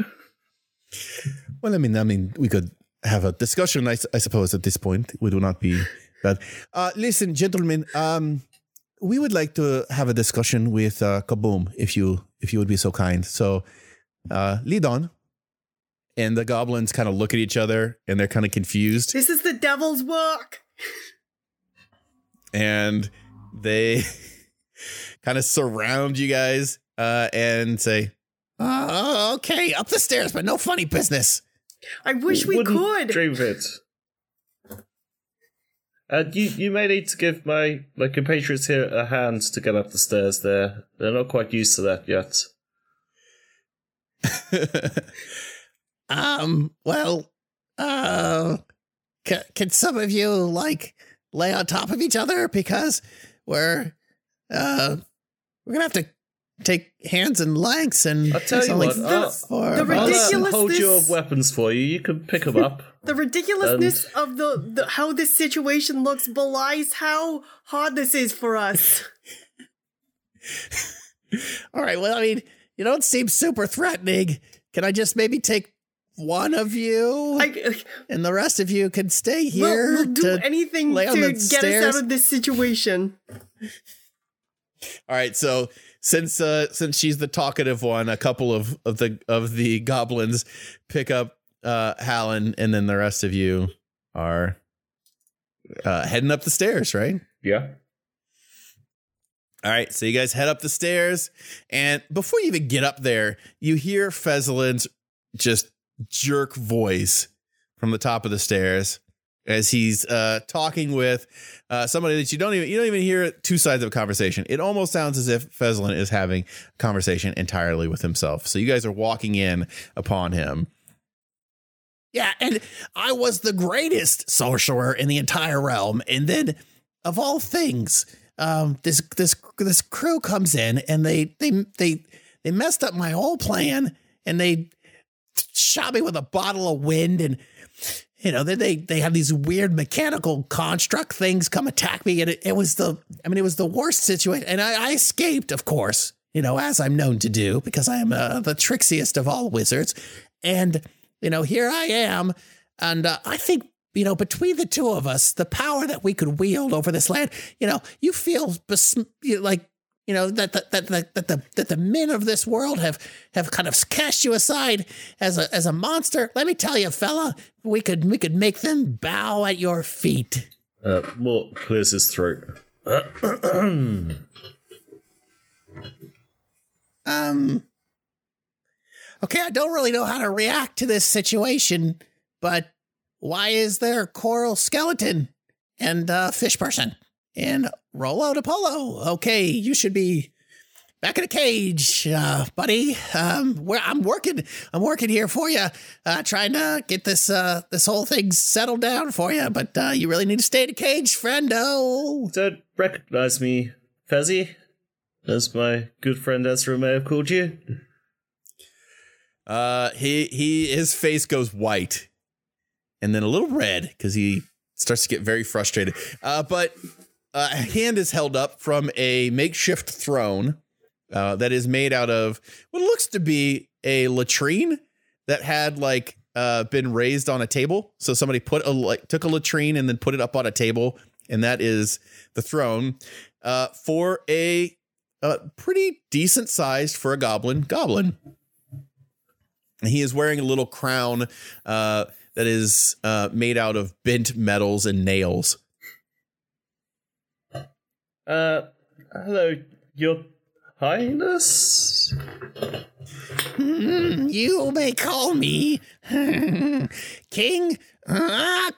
Well, I mean, I mean, we could have a discussion. I, I suppose at this point would not be bad. Uh, listen, gentlemen, um, we would like to have a discussion with uh, Kaboom, if you if you would be so kind. So, uh, lead on. And the goblins kind of look at each other, and they're kind of confused, This is the devil's work. and they kind of surround you guys uh, and say, Uh, okay, up the stairs, but no funny business. I wish we Wouldn't could. Dream of it. And you, you may need to give my, my compatriots here a hand to get up the stairs there. They're not quite used to that yet. Um, well, uh, can, can some of you like lay on top of each other because we're uh we're gonna have to take hands and legs and I'll tell it's you only what, f- I'll- four the of us. I'll uh, ridiculous- hold your weapons for you. You can pick them up. The ridiculousness of the, the how this situation looks belies how hard this is for us. All right, well, I mean, you don't seem super threatening. Can I just maybe take one of you I, and the rest of you can stay we'll, here? we'll do to- anything lay on to the get stairs? us out of this situation. All right, so since uh since she's the talkative one, a couple of of the of the goblins pick up uh Hallen and then the rest of you are uh heading up the stairs, right? Yeah. All right, so you guys head up the stairs and before you even get up there, you hear Fezlin's just jerk voice from the top of the stairs as he's uh talking with uh somebody that you don't even you don't even hear two sides of a conversation. It almost sounds as if Fezlin is having a conversation entirely with himself. So you guys are walking in upon him. Yeah, and I was the greatest sorcerer in the entire realm. And then, of all things, um, this this this crew comes in and they they they they messed up my whole plan and they shot me with a bottle of wind and you know then they they have these weird mechanical construct things come attack me and it, it was the I mean it was the worst situation and I, I escaped of course you know as I'm known to do because I am uh, the trixiest of all wizards and you know, here I am. And uh, I think, you know, between the two of us, the power that we could wield over this land, you know, you feel bes- like, you know, that, that, that, that, that, the, that the men of this world have, have kind of cast you aside as a, as a monster. Let me tell you, fella, we could, we could make them bow at your feet. Uh, Mort clears his throat. Um, okay, I don't really know how to react to this situation, but why is there coral skeleton and uh, fish person and roll out Apollo. Okay, you should be back in a cage, uh, buddy. Um, where I'm working, I'm working here for you, uh, trying to get this uh, this whole thing settled down for you. But uh, you really need to stay in a cage, friendo. Don't recognize me, Fezzy, as my good friend Ezra may have called you. Uh, he he his face goes white, and then a little red because he starts to get very frustrated. Uh, but a hand is held up from a makeshift throne uh, that is made out of what looks to be a latrine that had like uh, been raised on a table. So somebody put a like took a latrine and then put it up on a table, and that is the throne uh, for a, a pretty decent sized for a goblin goblin. He is wearing a little crown uh, that is uh, made out of bent metals and nails. Uh, hello, your highness? Hmm, you may call me King uh,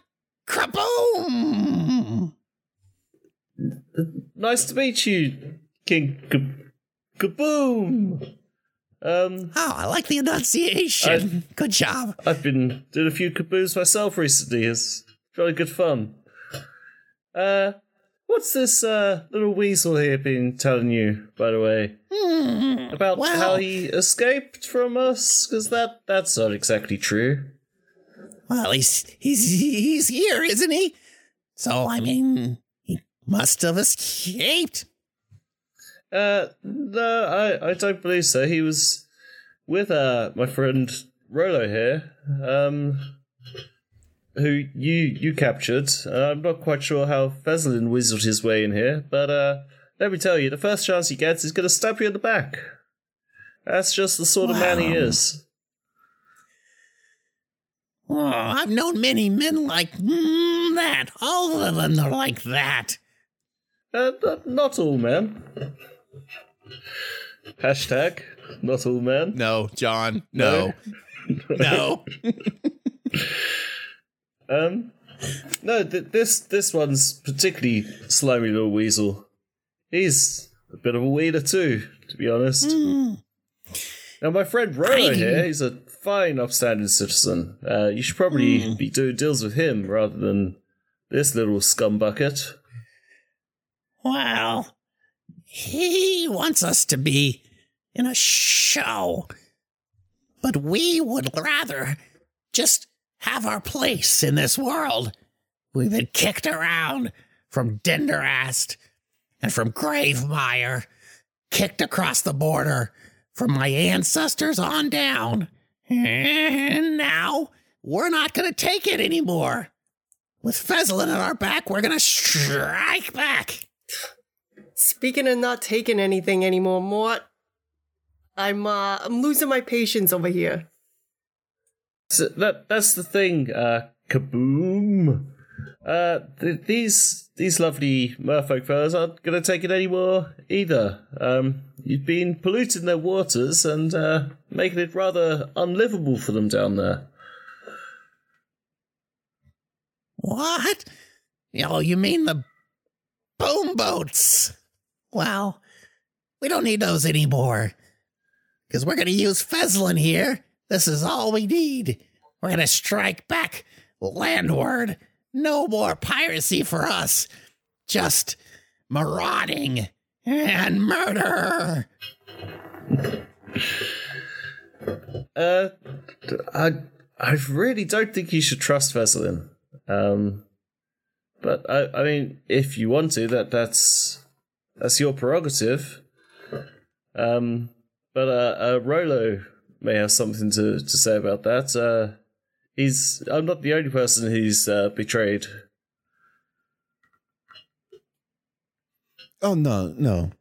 Kraboom. Nice to meet you, King Ka- Kaboom! Um, Oh, I like the enunciation. Good job. I've been doing a few kabooms myself recently. It's really good fun. Uh, what's this uh little weasel here been telling you, by the way? Hmm, About how he escaped from us? Because that, that's not exactly true. well, he's he's he's here, isn't he? So I mean, he must have escaped. Uh, no, I, I don't believe so. He was with uh my friend Rolo here, um, who you you captured. Uh, I'm not quite sure how Fezlin whistled his way in here, but uh, let me tell you, the first chance he gets, he's gonna stab you in the back. That's just the sort of man he is. Oh, I've known many men like mm, that. All of them are like that. Uh, n- not all men. Hashtag not all men. No, John, no, no. Um, no, th- this this one's particularly slimy little weasel. He's a bit of a weeder too, to be honest. Hmm. Now, my friend Rolo Tiny. here, he's a fine, upstanding citizen. Uh, you should probably be doing deals with him rather than this little scumbucket. Well, he wants us to be in a show, but we would rather just have our place in this world. We've been kicked around from Denderast and from Gravemire, kicked across the border from my ancestors on down. And now we're not going to take it anymore. With Fezlin at our back, we're going to strike back. Speaking of not taking anything anymore, Mort, I'm uh, I'm losing my patience over here. So that that's the thing. Uh, kaboom. Uh, th- these these lovely merfolk fellas aren't gonna take it anymore either. Um, you've been polluting their waters and uh, making it rather unlivable for them down there. What? Oh, you mean the boom boats? Well, we don't need those anymore. Because we're going to use Fezlin here. This is all we need. We're going to strike back landward. No more piracy for us. Just marauding and murder. Uh, I I really don't think you should trust Fezlin. Um, but I I mean, if you want to, that that's that's your prerogative. Um, but uh, uh Rolo may have something to to say about that. Uh, he's I'm not the only person he's uh, betrayed. Oh no, no.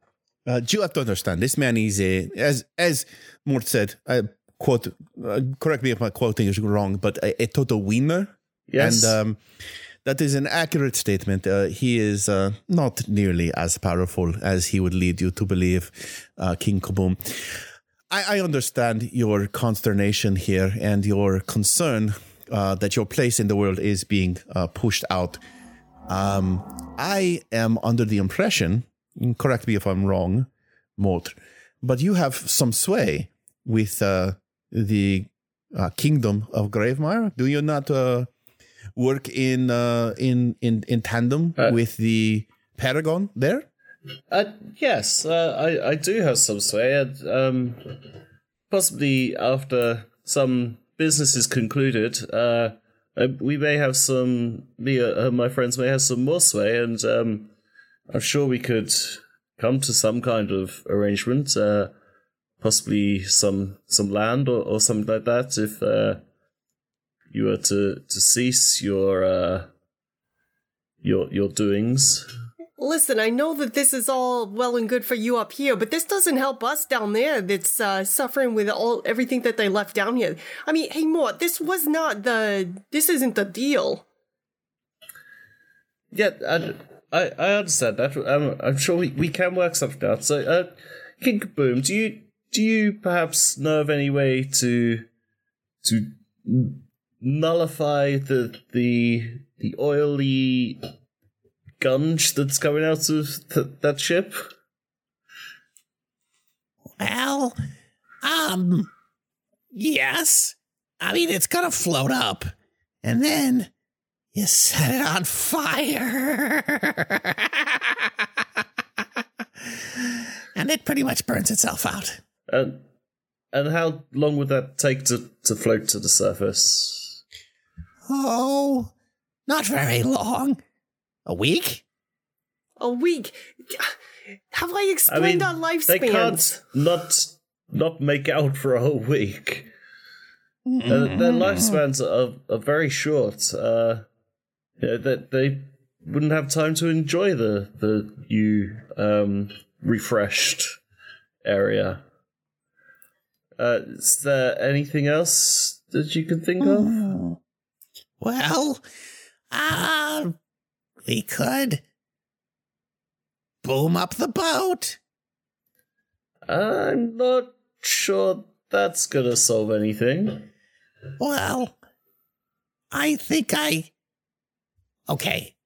Uh, you have to understand. This man is a, as as Mort said. I quote. Uh, correct me if my quoting is wrong, but a, a total winner. Yes. And um, that is an accurate statement. Uh, he is uh, not nearly as powerful as he would lead you to believe, uh, King Kaboom. I, I understand your consternation here and your concern uh, that your place in the world is being uh, pushed out. Um, I am under the impression, correct me if I'm wrong, Mort, but you have some sway with uh, the uh, kingdom of Gravemire. Do you not uh, work in uh, in in in tandem with the Paragon there? Uh, yes, uh, I, I do have some sway, and um, possibly after some business is concluded, uh, uh, we may have some, me uh, my friends may have some more sway, and um, I'm sure we could come to some kind of arrangement, uh, possibly some some land or, or something like that, if uh, you were to to cease your uh, your your doings. Listen, I know that this is all well and good for you up here, but this doesn't help us down there that's uh, suffering with all everything that they left down here. I mean, hey, Mort, this was not the. This isn't the deal. Yeah, I, I, I understand that. I'm, I'm sure we, we can work something out. So, uh, King Kaboom, do you do you perhaps know of any way to to nullify the the the oily gunge that's coming out of th- that ship? Well, um, yes. I mean, it's gonna float up, and then you set it on fire. and it pretty much burns itself out. And and how long would that take to, to float to the surface? Oh, not very long. A week? A week. Have I I explained mean, our they can't not not make out for a whole week. Their, their lifespans are, are very short. Uh, yeah, that they wouldn't have time to enjoy the the new um, refreshed area. Uh, is there anything else that you can think of? Well, uh, we could boom up the boat. I'm not sure that's gonna solve anything. Well, I think I. Okay.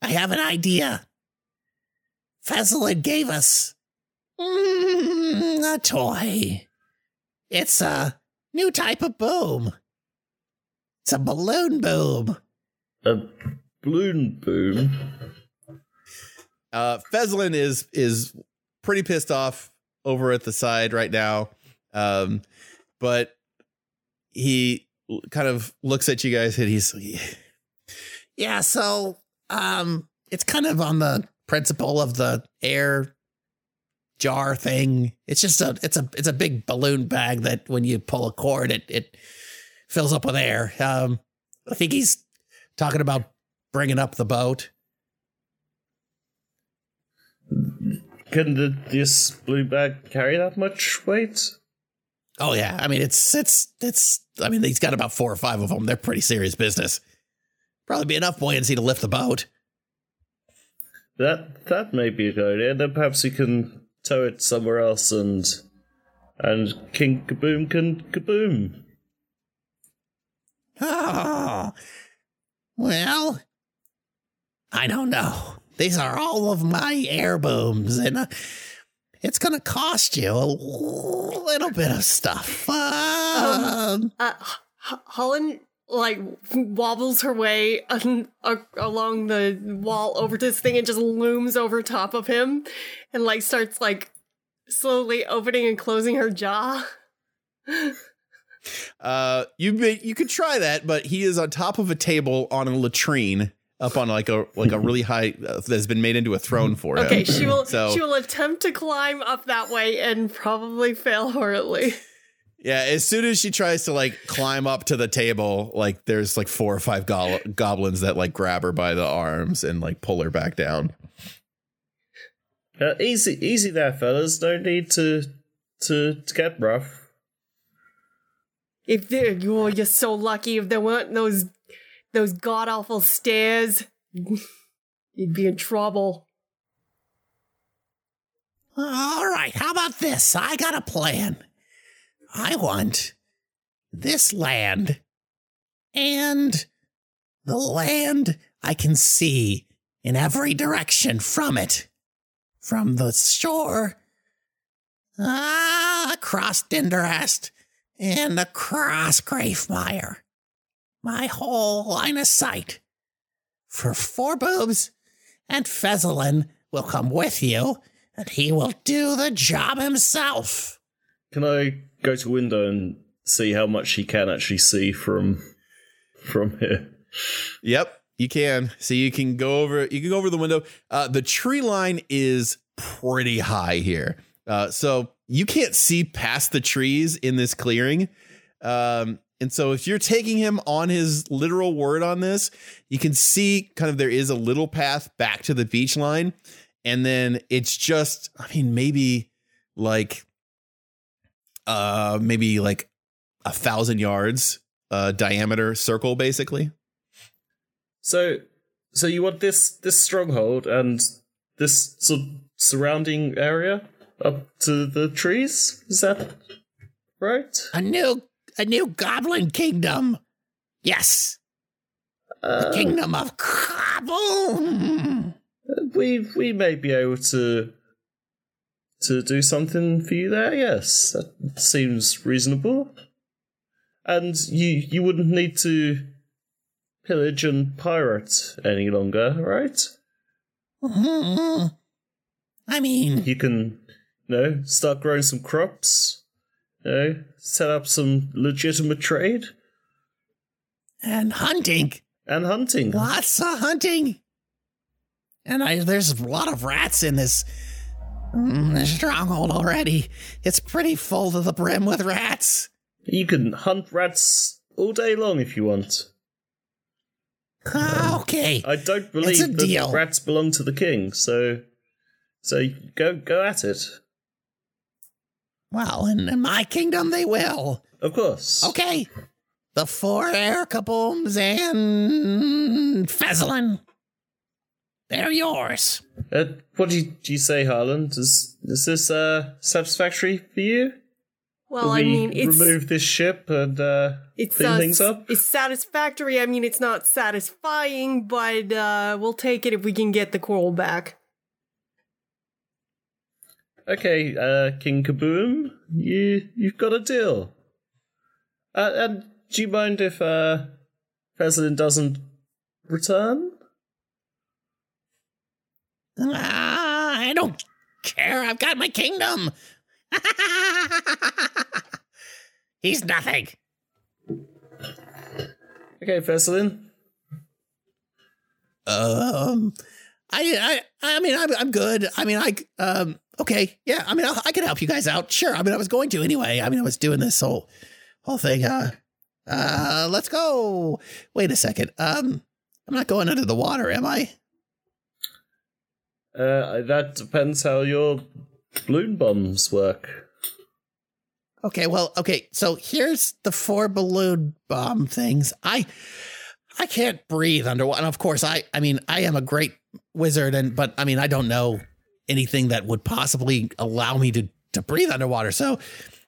I have an idea. Fezlin gave us mm, a toy. It's a new type of boom. It's a balloon boom. A balloon boom. Uh, Fezlin is is pretty pissed off over at the side right now, um, but he kind of looks at you guys and he's Yeah, so um it's kind of on the principle of the air jar thing. It's just a it's a it's a big balloon bag that when you pull a cord it it fills up with air. Um I think he's talking about bringing up the boat. Can the, this blue bag carry that much weight? Oh yeah, I mean it's it's it's I mean he's got about 4 or 5 of them. They're pretty serious business. Probably be enough buoyancy to lift the boat. That that may be a good idea. Then perhaps we can tow it somewhere else and and King Kaboom can kaboom. Oh, well, I don't know. These are all of my air booms, and uh, it's going to cost you a little bit of stuff. Um, Uh, Holland like wobbles her way un- a- along the wall over to this thing and just looms over top of him, and like starts like slowly opening and closing her jaw. uh, you may, you could try that, but he is on top of a table on a latrine up on like a like a really high uh, that's been made into a throne for him. Okay, she will So- she will attempt to climb up that way and probably fail horribly. Yeah, as soon as she tries to like climb up to the table, like there's like four or five go- goblins that like grab her by the arms and like pull her back down. Uh, easy, easy there, fellas. No need to to, to get rough. If there, you're you're so lucky if there weren't those those god awful stairs, you'd be in trouble. all right, how about this? I got a plan. I want this land and the land I can see in every direction from it. From the shore ah, across Dinderast and across Gravemire. My whole line of sight. For four boobs, and Fezlin will come with you, and he will do the job himself. Can I go to window and see how much he can actually see from from here? Yep, you can. So you can go over. You can go over the window. Uh, the tree line is pretty high here, uh, so you can't see past the trees in this clearing. Um, And so if you're taking him on his literal word on this, you can see kind of there is a little path back to the beach line. And then it's just, I mean, maybe like uh maybe like a thousand yards uh diameter circle basically. So, so you want this this stronghold and this sort of surrounding area up to the trees? Is that right? A new a new goblin kingdom. Yes. Uh, The kingdom of Kaboom. we we may be able to to do something for you there. Yes, that seems reasonable. And you you wouldn't need to pillage and pirate any longer, right? Mhm. I mean, You can, you know, start growing some crops. You know, set up some legitimate trade and hunting. and hunting. Lots of hunting. And I, there's a lot of rats in this, mm, stronghold already. It's pretty full to the brim with rats. You can hunt rats all day long if you want. Ah, Okay. I don't believe that deal. rats belong to the king, so so go go at it. Well, in, in my kingdom, they will. Of course. Okay. The four air kabooms and Fezlin. They're yours. Uh, what do you, do you say, Harlan? Is is this uh, satisfactory for you? Well, Will I mean, it's remove this ship and uh, it's clean uh, things up. It's satisfactory. I mean, it's not satisfying, but uh, we'll take it if we can get the coral back. Okay, uh, King Kaboom, you you've got a deal. Uh, and do you mind if uh, President doesn't return? Ah, I don't care. I've got my kingdom. He's nothing. Okay, Fezlin. Um, I, I, I mean, I'm, I'm good. I mean, I, um, okay, yeah. I mean, I, I can help you guys out. Sure. I mean, I was going to anyway. I mean, I was doing this whole, whole thing. Uh, uh, let's go. Wait a second. Um, I'm not going under the water, am I? Uh, that depends how your balloon bombs work. Okay, well, okay. So here's the four balloon bomb things. I I can't breathe underwater. And of course, I I mean, I am a great wizard and but I mean, I don't know anything that would possibly allow me to to breathe underwater. So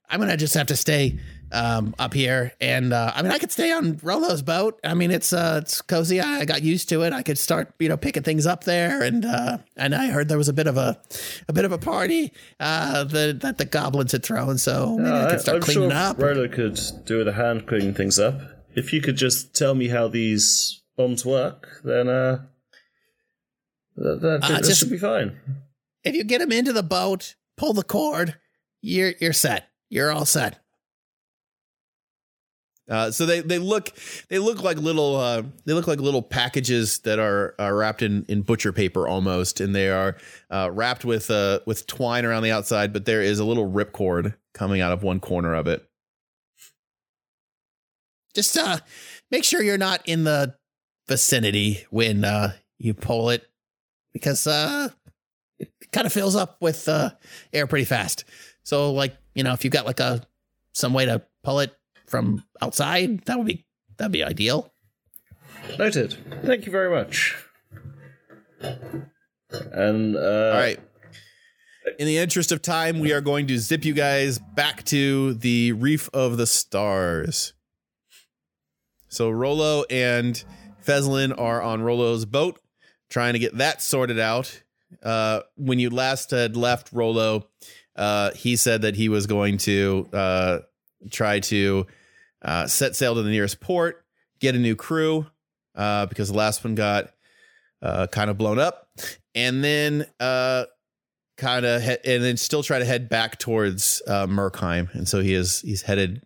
I'm going to just have to stay um up here and uh I mean, I could stay on Rolo's boat. I mean, it's uh it's cozy. I got used to it. I could start, you know, picking things up there and uh and I heard there was a bit of a a bit of a party uh the, that the goblins had thrown. So maybe I could start I'm cleaning sure up. Rolo could do with a hand cleaning things up. If you could just tell me how these bombs work, then uh, that, that, Uh, that just- should be fine. If you get them into the boat, pull the cord, you're you're set. You're all set. Uh, so they they look they look like little uh, they look like little packages that are, are wrapped in, in butcher paper almost, and they are uh, wrapped with uh, with twine around the outside. But there is a little ripcord coming out of one corner of it. Just uh make sure you're not in the vicinity when uh you pull it because uh it kind of fills up with uh air pretty fast. So like, you know, if you've got like a some way to pull it from outside, that would be that'd be ideal. Noted. Thank you very much. And uh, All right. In the interest of time, we are going to zip you guys back to the Reef of the Stars. So Rolo and Fezlin are on Rolo's boat, trying to get that sorted out. Uh, when you last had left Rolo, uh, he said that he was going to uh, try to uh, set sail to the nearest port, get a new crew, uh, because the last one got uh, kind of blown up, and then uh, kind of he- and then still try to head back towards uh, Merkheim. And so he is he's headed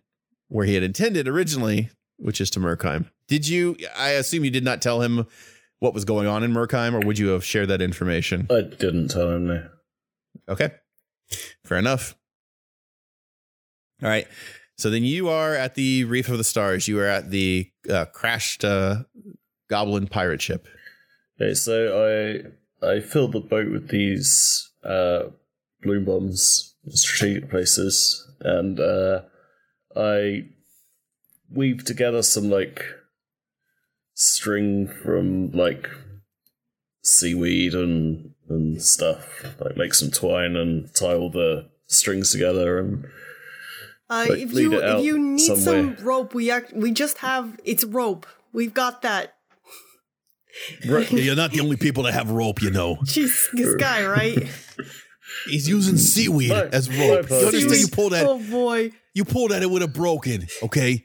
where he had intended originally, which is to Merkheim. Did you? I assume you did not tell him what was going on in Merkheim, or would you have shared that information? I didn't tell him no. Okay. Fair enough. All right. So then you are at the Reef of the Stars. You are at the uh, crashed uh, Goblin pirate ship. Okay, so I I filled the boat with these uh, bloom bombs strategic places, and uh, I weave together some like string from like seaweed and and stuff. Like make some twine and tie all the strings together and Uh, Like, if lead you it out if you need some rope, we act, we just have it's rope. We've got that. You're not the only people that have rope, you know. Jeez, this guy, right? He's using seaweed My- as rope. You apologies. understand? You pull that. Oh boy. You pull that, it would have broken. Okay.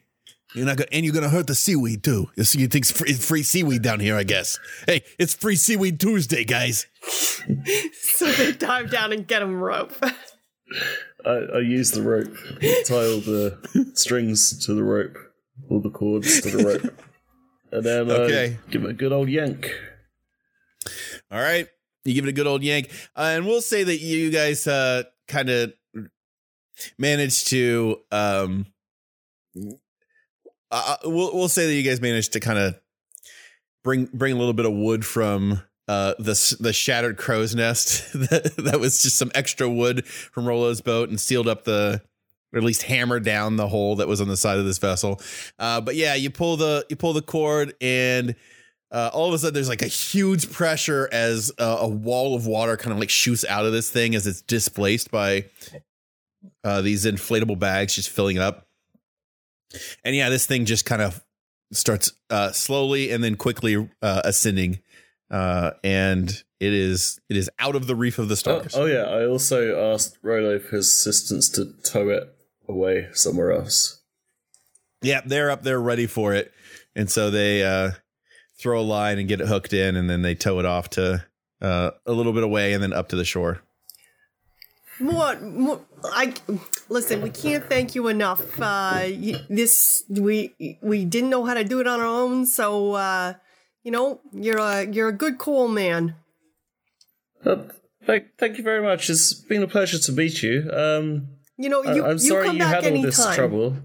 You're not gonna, and you're gonna hurt the seaweed too. You see, you think it's free, free seaweed down here, I guess. Hey, it's free seaweed Tuesday, guys. So they dive down and get him rope. I, I use the rope, tie all the strings to the rope, all the cords to the rope, and then Okay. I give it a good old yank. All right. You give it a good old yank. Uh, and we'll say that you guys uh, kind of managed to. Um, uh, we'll, we'll say that you guys managed to kind of bring bring a little bit of wood from uh, the the shattered crow's nest that, that was just some extra wood from Rolo's boat and sealed up the or at least hammered down the hole that was on the side of this vessel. Uh, but yeah, you pull the you pull the cord and uh, all of a sudden there's like a huge pressure as uh, a wall of water kind of like shoots out of this thing as it's displaced by uh, these inflatable bags just filling it up. And yeah, this thing just kind of starts uh, slowly and then quickly uh, ascending, uh, and it is it is out of the reef of the Oh, stars. oh yeah, I also asked Rolo for his assistance to tow it away somewhere else. Yeah, they're up there ready for it, and so they uh, throw a line and get it hooked in, and then they tow it off to uh, a little bit away, and then up to the shore. More, more, I listen. We can't thank you enough. Uh, this we we didn't know how to do it on our own, so uh, you know you're a you're a good coral man. Uh, thank, thank you very much. It's been a pleasure to meet you. Um, You know I- you I'm you sorry come you back had all this trouble.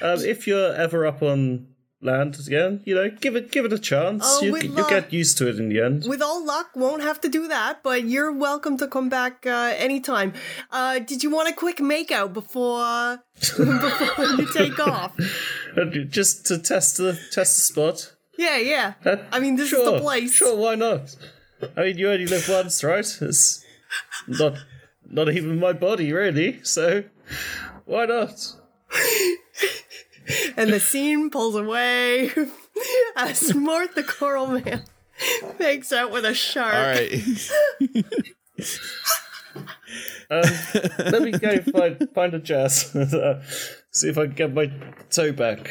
Um, if you're ever up on land again, you know, give it give it a chance. Oh, you you'll love- get used to it in the end. With all luck, won't have to do that, but you're welcome to come back uh, anytime. Uh, did you want a quick makeout before before you take off? Just to test the test the spot. Yeah, yeah. Uh, I mean, this sure, is the place. Sure, why not? I mean, you only live once, right? It's not not even my body, really. So why not? And the scene pulls away as Mort the Coral Man makes out with a shark. All right. Um, let me go find find a jazz. Uh, See if I can get my toe back.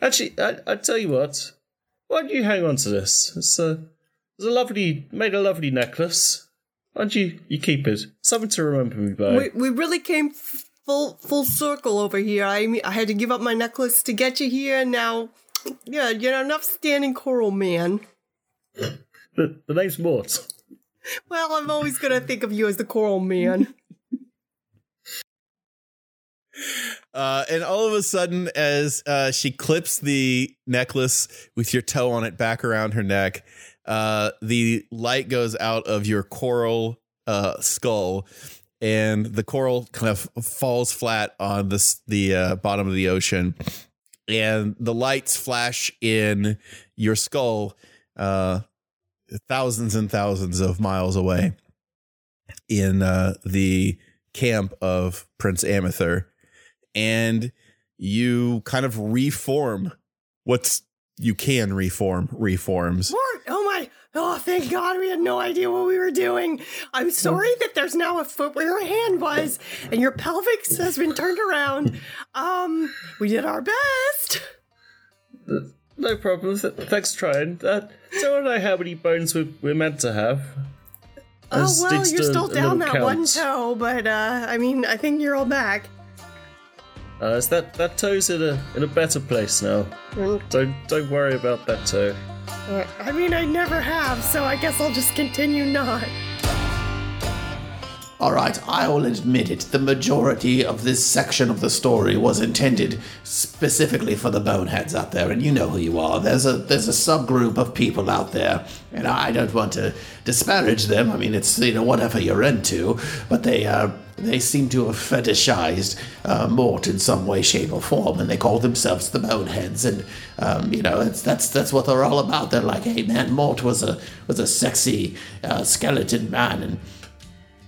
Actually, I, I tell you what. Why don't you hang on to this? It's a, it's a lovely, made a lovely necklace. Why don't you, you keep it? Something to remember me by. We, we really came f- full full circle over here. I mean, I had to give up my necklace to get you here, and now, yeah, you're an upstanding coral man. The, the name's Mort. Well, I'm always gonna think of you as the coral man. Uh, and all of a sudden, as uh, she clips the necklace with your toe on it back around her neck, uh, the light goes out of your coral uh, skull, and the coral kind of falls flat on this, the uh, bottom of the ocean. And the lights flash in your skull uh, thousands and thousands of miles away in uh, the camp of Prince Amethyr and you kind of reform what's you can reform reforms. Mort, oh my, oh thank God, we had no idea what we were doing. I'm sorry that there's now a foot where your hand was, and your pelvis has been turned around. Um, we did our best. No problem. Thanks trying. Uh, don't know how many bones we, we're meant to have. I Oh well, you're still down that one toe, but uh, I mean, I think you're all back. Uh, is that that toe's in a in a better place now? Mm. Don't don't worry about that toe. I mean, I never have, so I guess I'll just continue not. all right, I will admit it. The majority of this section of the story was intended specifically for the boneheads out there, and you know who you are. There's a there's a subgroup of people out there, and I don't want to disparage them. I mean, it's you know whatever you're into, but they uh, they seem to have fetishized uh, Mort in some way, shape, or form, and they call themselves the Boneheads. And um, you know, that's that's what they're all about. They're like, hey man, Mort was a was a sexy uh, skeleton man, and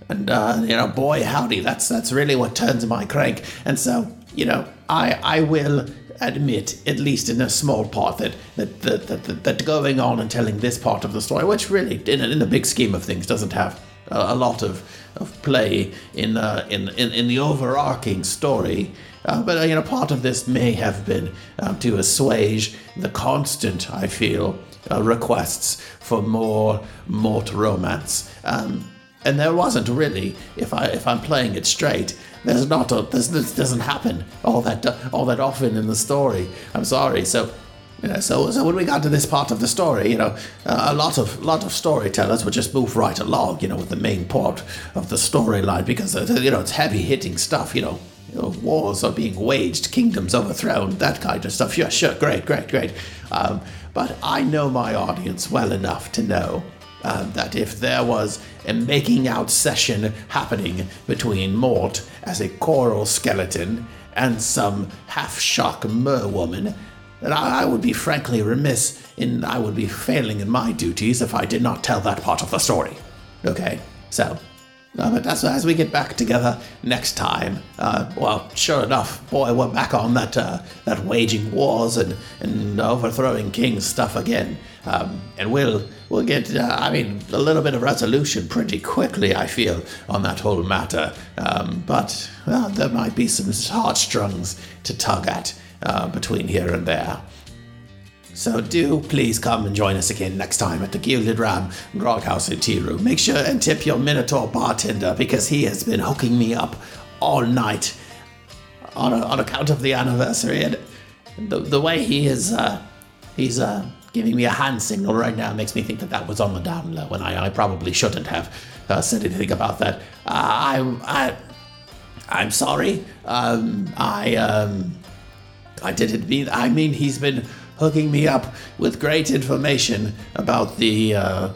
and uh, you know, boy howdy, that's that's really what turns my crank. And so, you know, I I will admit, at least in a small part, that that that that, that going on and telling this part of the story, which really, in, in the big scheme of things, doesn't have a, a lot of, of play in, uh, in in in the overarching story. Uh, but uh, you know, part of this may have been um, to assuage the constant, I feel, uh, requests for more mort romance. Um, and there wasn't really, if I if I'm playing it straight, there's not a this, this doesn't happen all that all that often in the story. I'm sorry. So, you know, so so when we got to this part of the story, you know, uh, a lot of lot of storytellers would just move right along, you know, with the main part of the storyline because uh, you know it's heavy hitting stuff, you know. You know, wars are being waged, kingdoms overthrown, that kind of stuff. Yeah, sure, great, great, great. Um, but I know my audience well enough to know uh, that if there was a making out session happening between Mort as a coral skeleton and some half shock mer that I, would be frankly remiss in I would be failing in my duties if I did not tell that part of the story. Okay, so. Uh, but as, as we get back together next time, uh, well, sure enough, boy, we're back on that uh, that waging wars and, and overthrowing kings stuff again, um, and we'll we'll get, uh, I mean, a little bit of resolution pretty quickly, I feel, on that whole matter. Um, but there might be some heartstrings to tug at uh, between here and there. So do please come and join us again next time at the Gilded Ram Grog House in Room. Make sure and tip your Minotaur bartender because he has been hooking me up all night on, on account of the anniversary. And the, the way he is, uh, he's uh, giving me a hand signal right now makes me think that that was on the down low, and I, I probably shouldn't have uh, said anything about that. Uh, I, I, I'm sorry. Um, I, um, I didn't mean. I mean, he's been hooking me up with great information about the uh,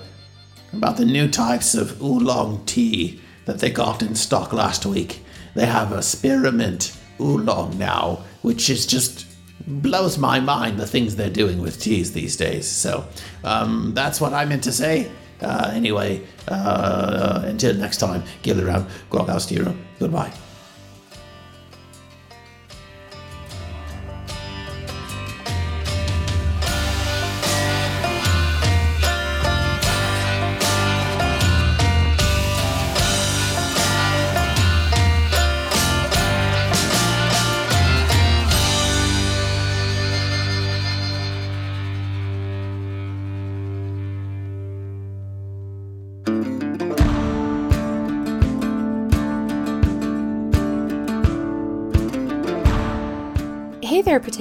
about the new types of oolong tea that they got in stock last week. They have a spearmint oolong now, which is just blows my mind the things they're doing with teas these days. So um, that's what I meant to say. Uh, anyway, uh, until next time, give it around. Room. Goodbye.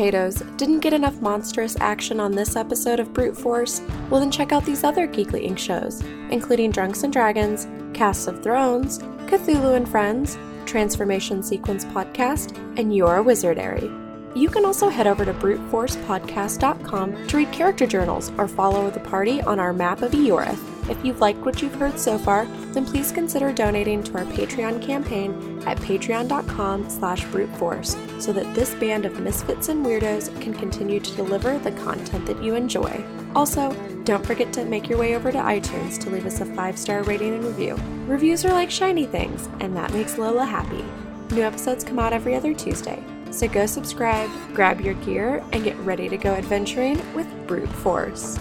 Potatoes! Didn't get enough monstrous action on this episode of Brute Force? Well, then check out these other Geekly Inc. shows, including Drunks and Dragons, Casts of Thrones, Cthulhu and Friends, Transformation Sequence Podcast, and Your Wizardary. You can also head over to bruteforcepodcast.com to read character journals or follow the party on our map of Eorith. If you've liked what you've heard so far, then please consider donating to our Patreon campaign at patreon.com slash bruteforce so that this band of misfits and weirdos can continue to deliver the content that you enjoy. Also, don't forget to make your way over to iTunes to leave us a five-star rating and review. Reviews are like shiny things, and that makes Lola happy. New episodes come out every other Tuesday. So go subscribe, grab your gear, and get ready to go adventuring with Brute Force.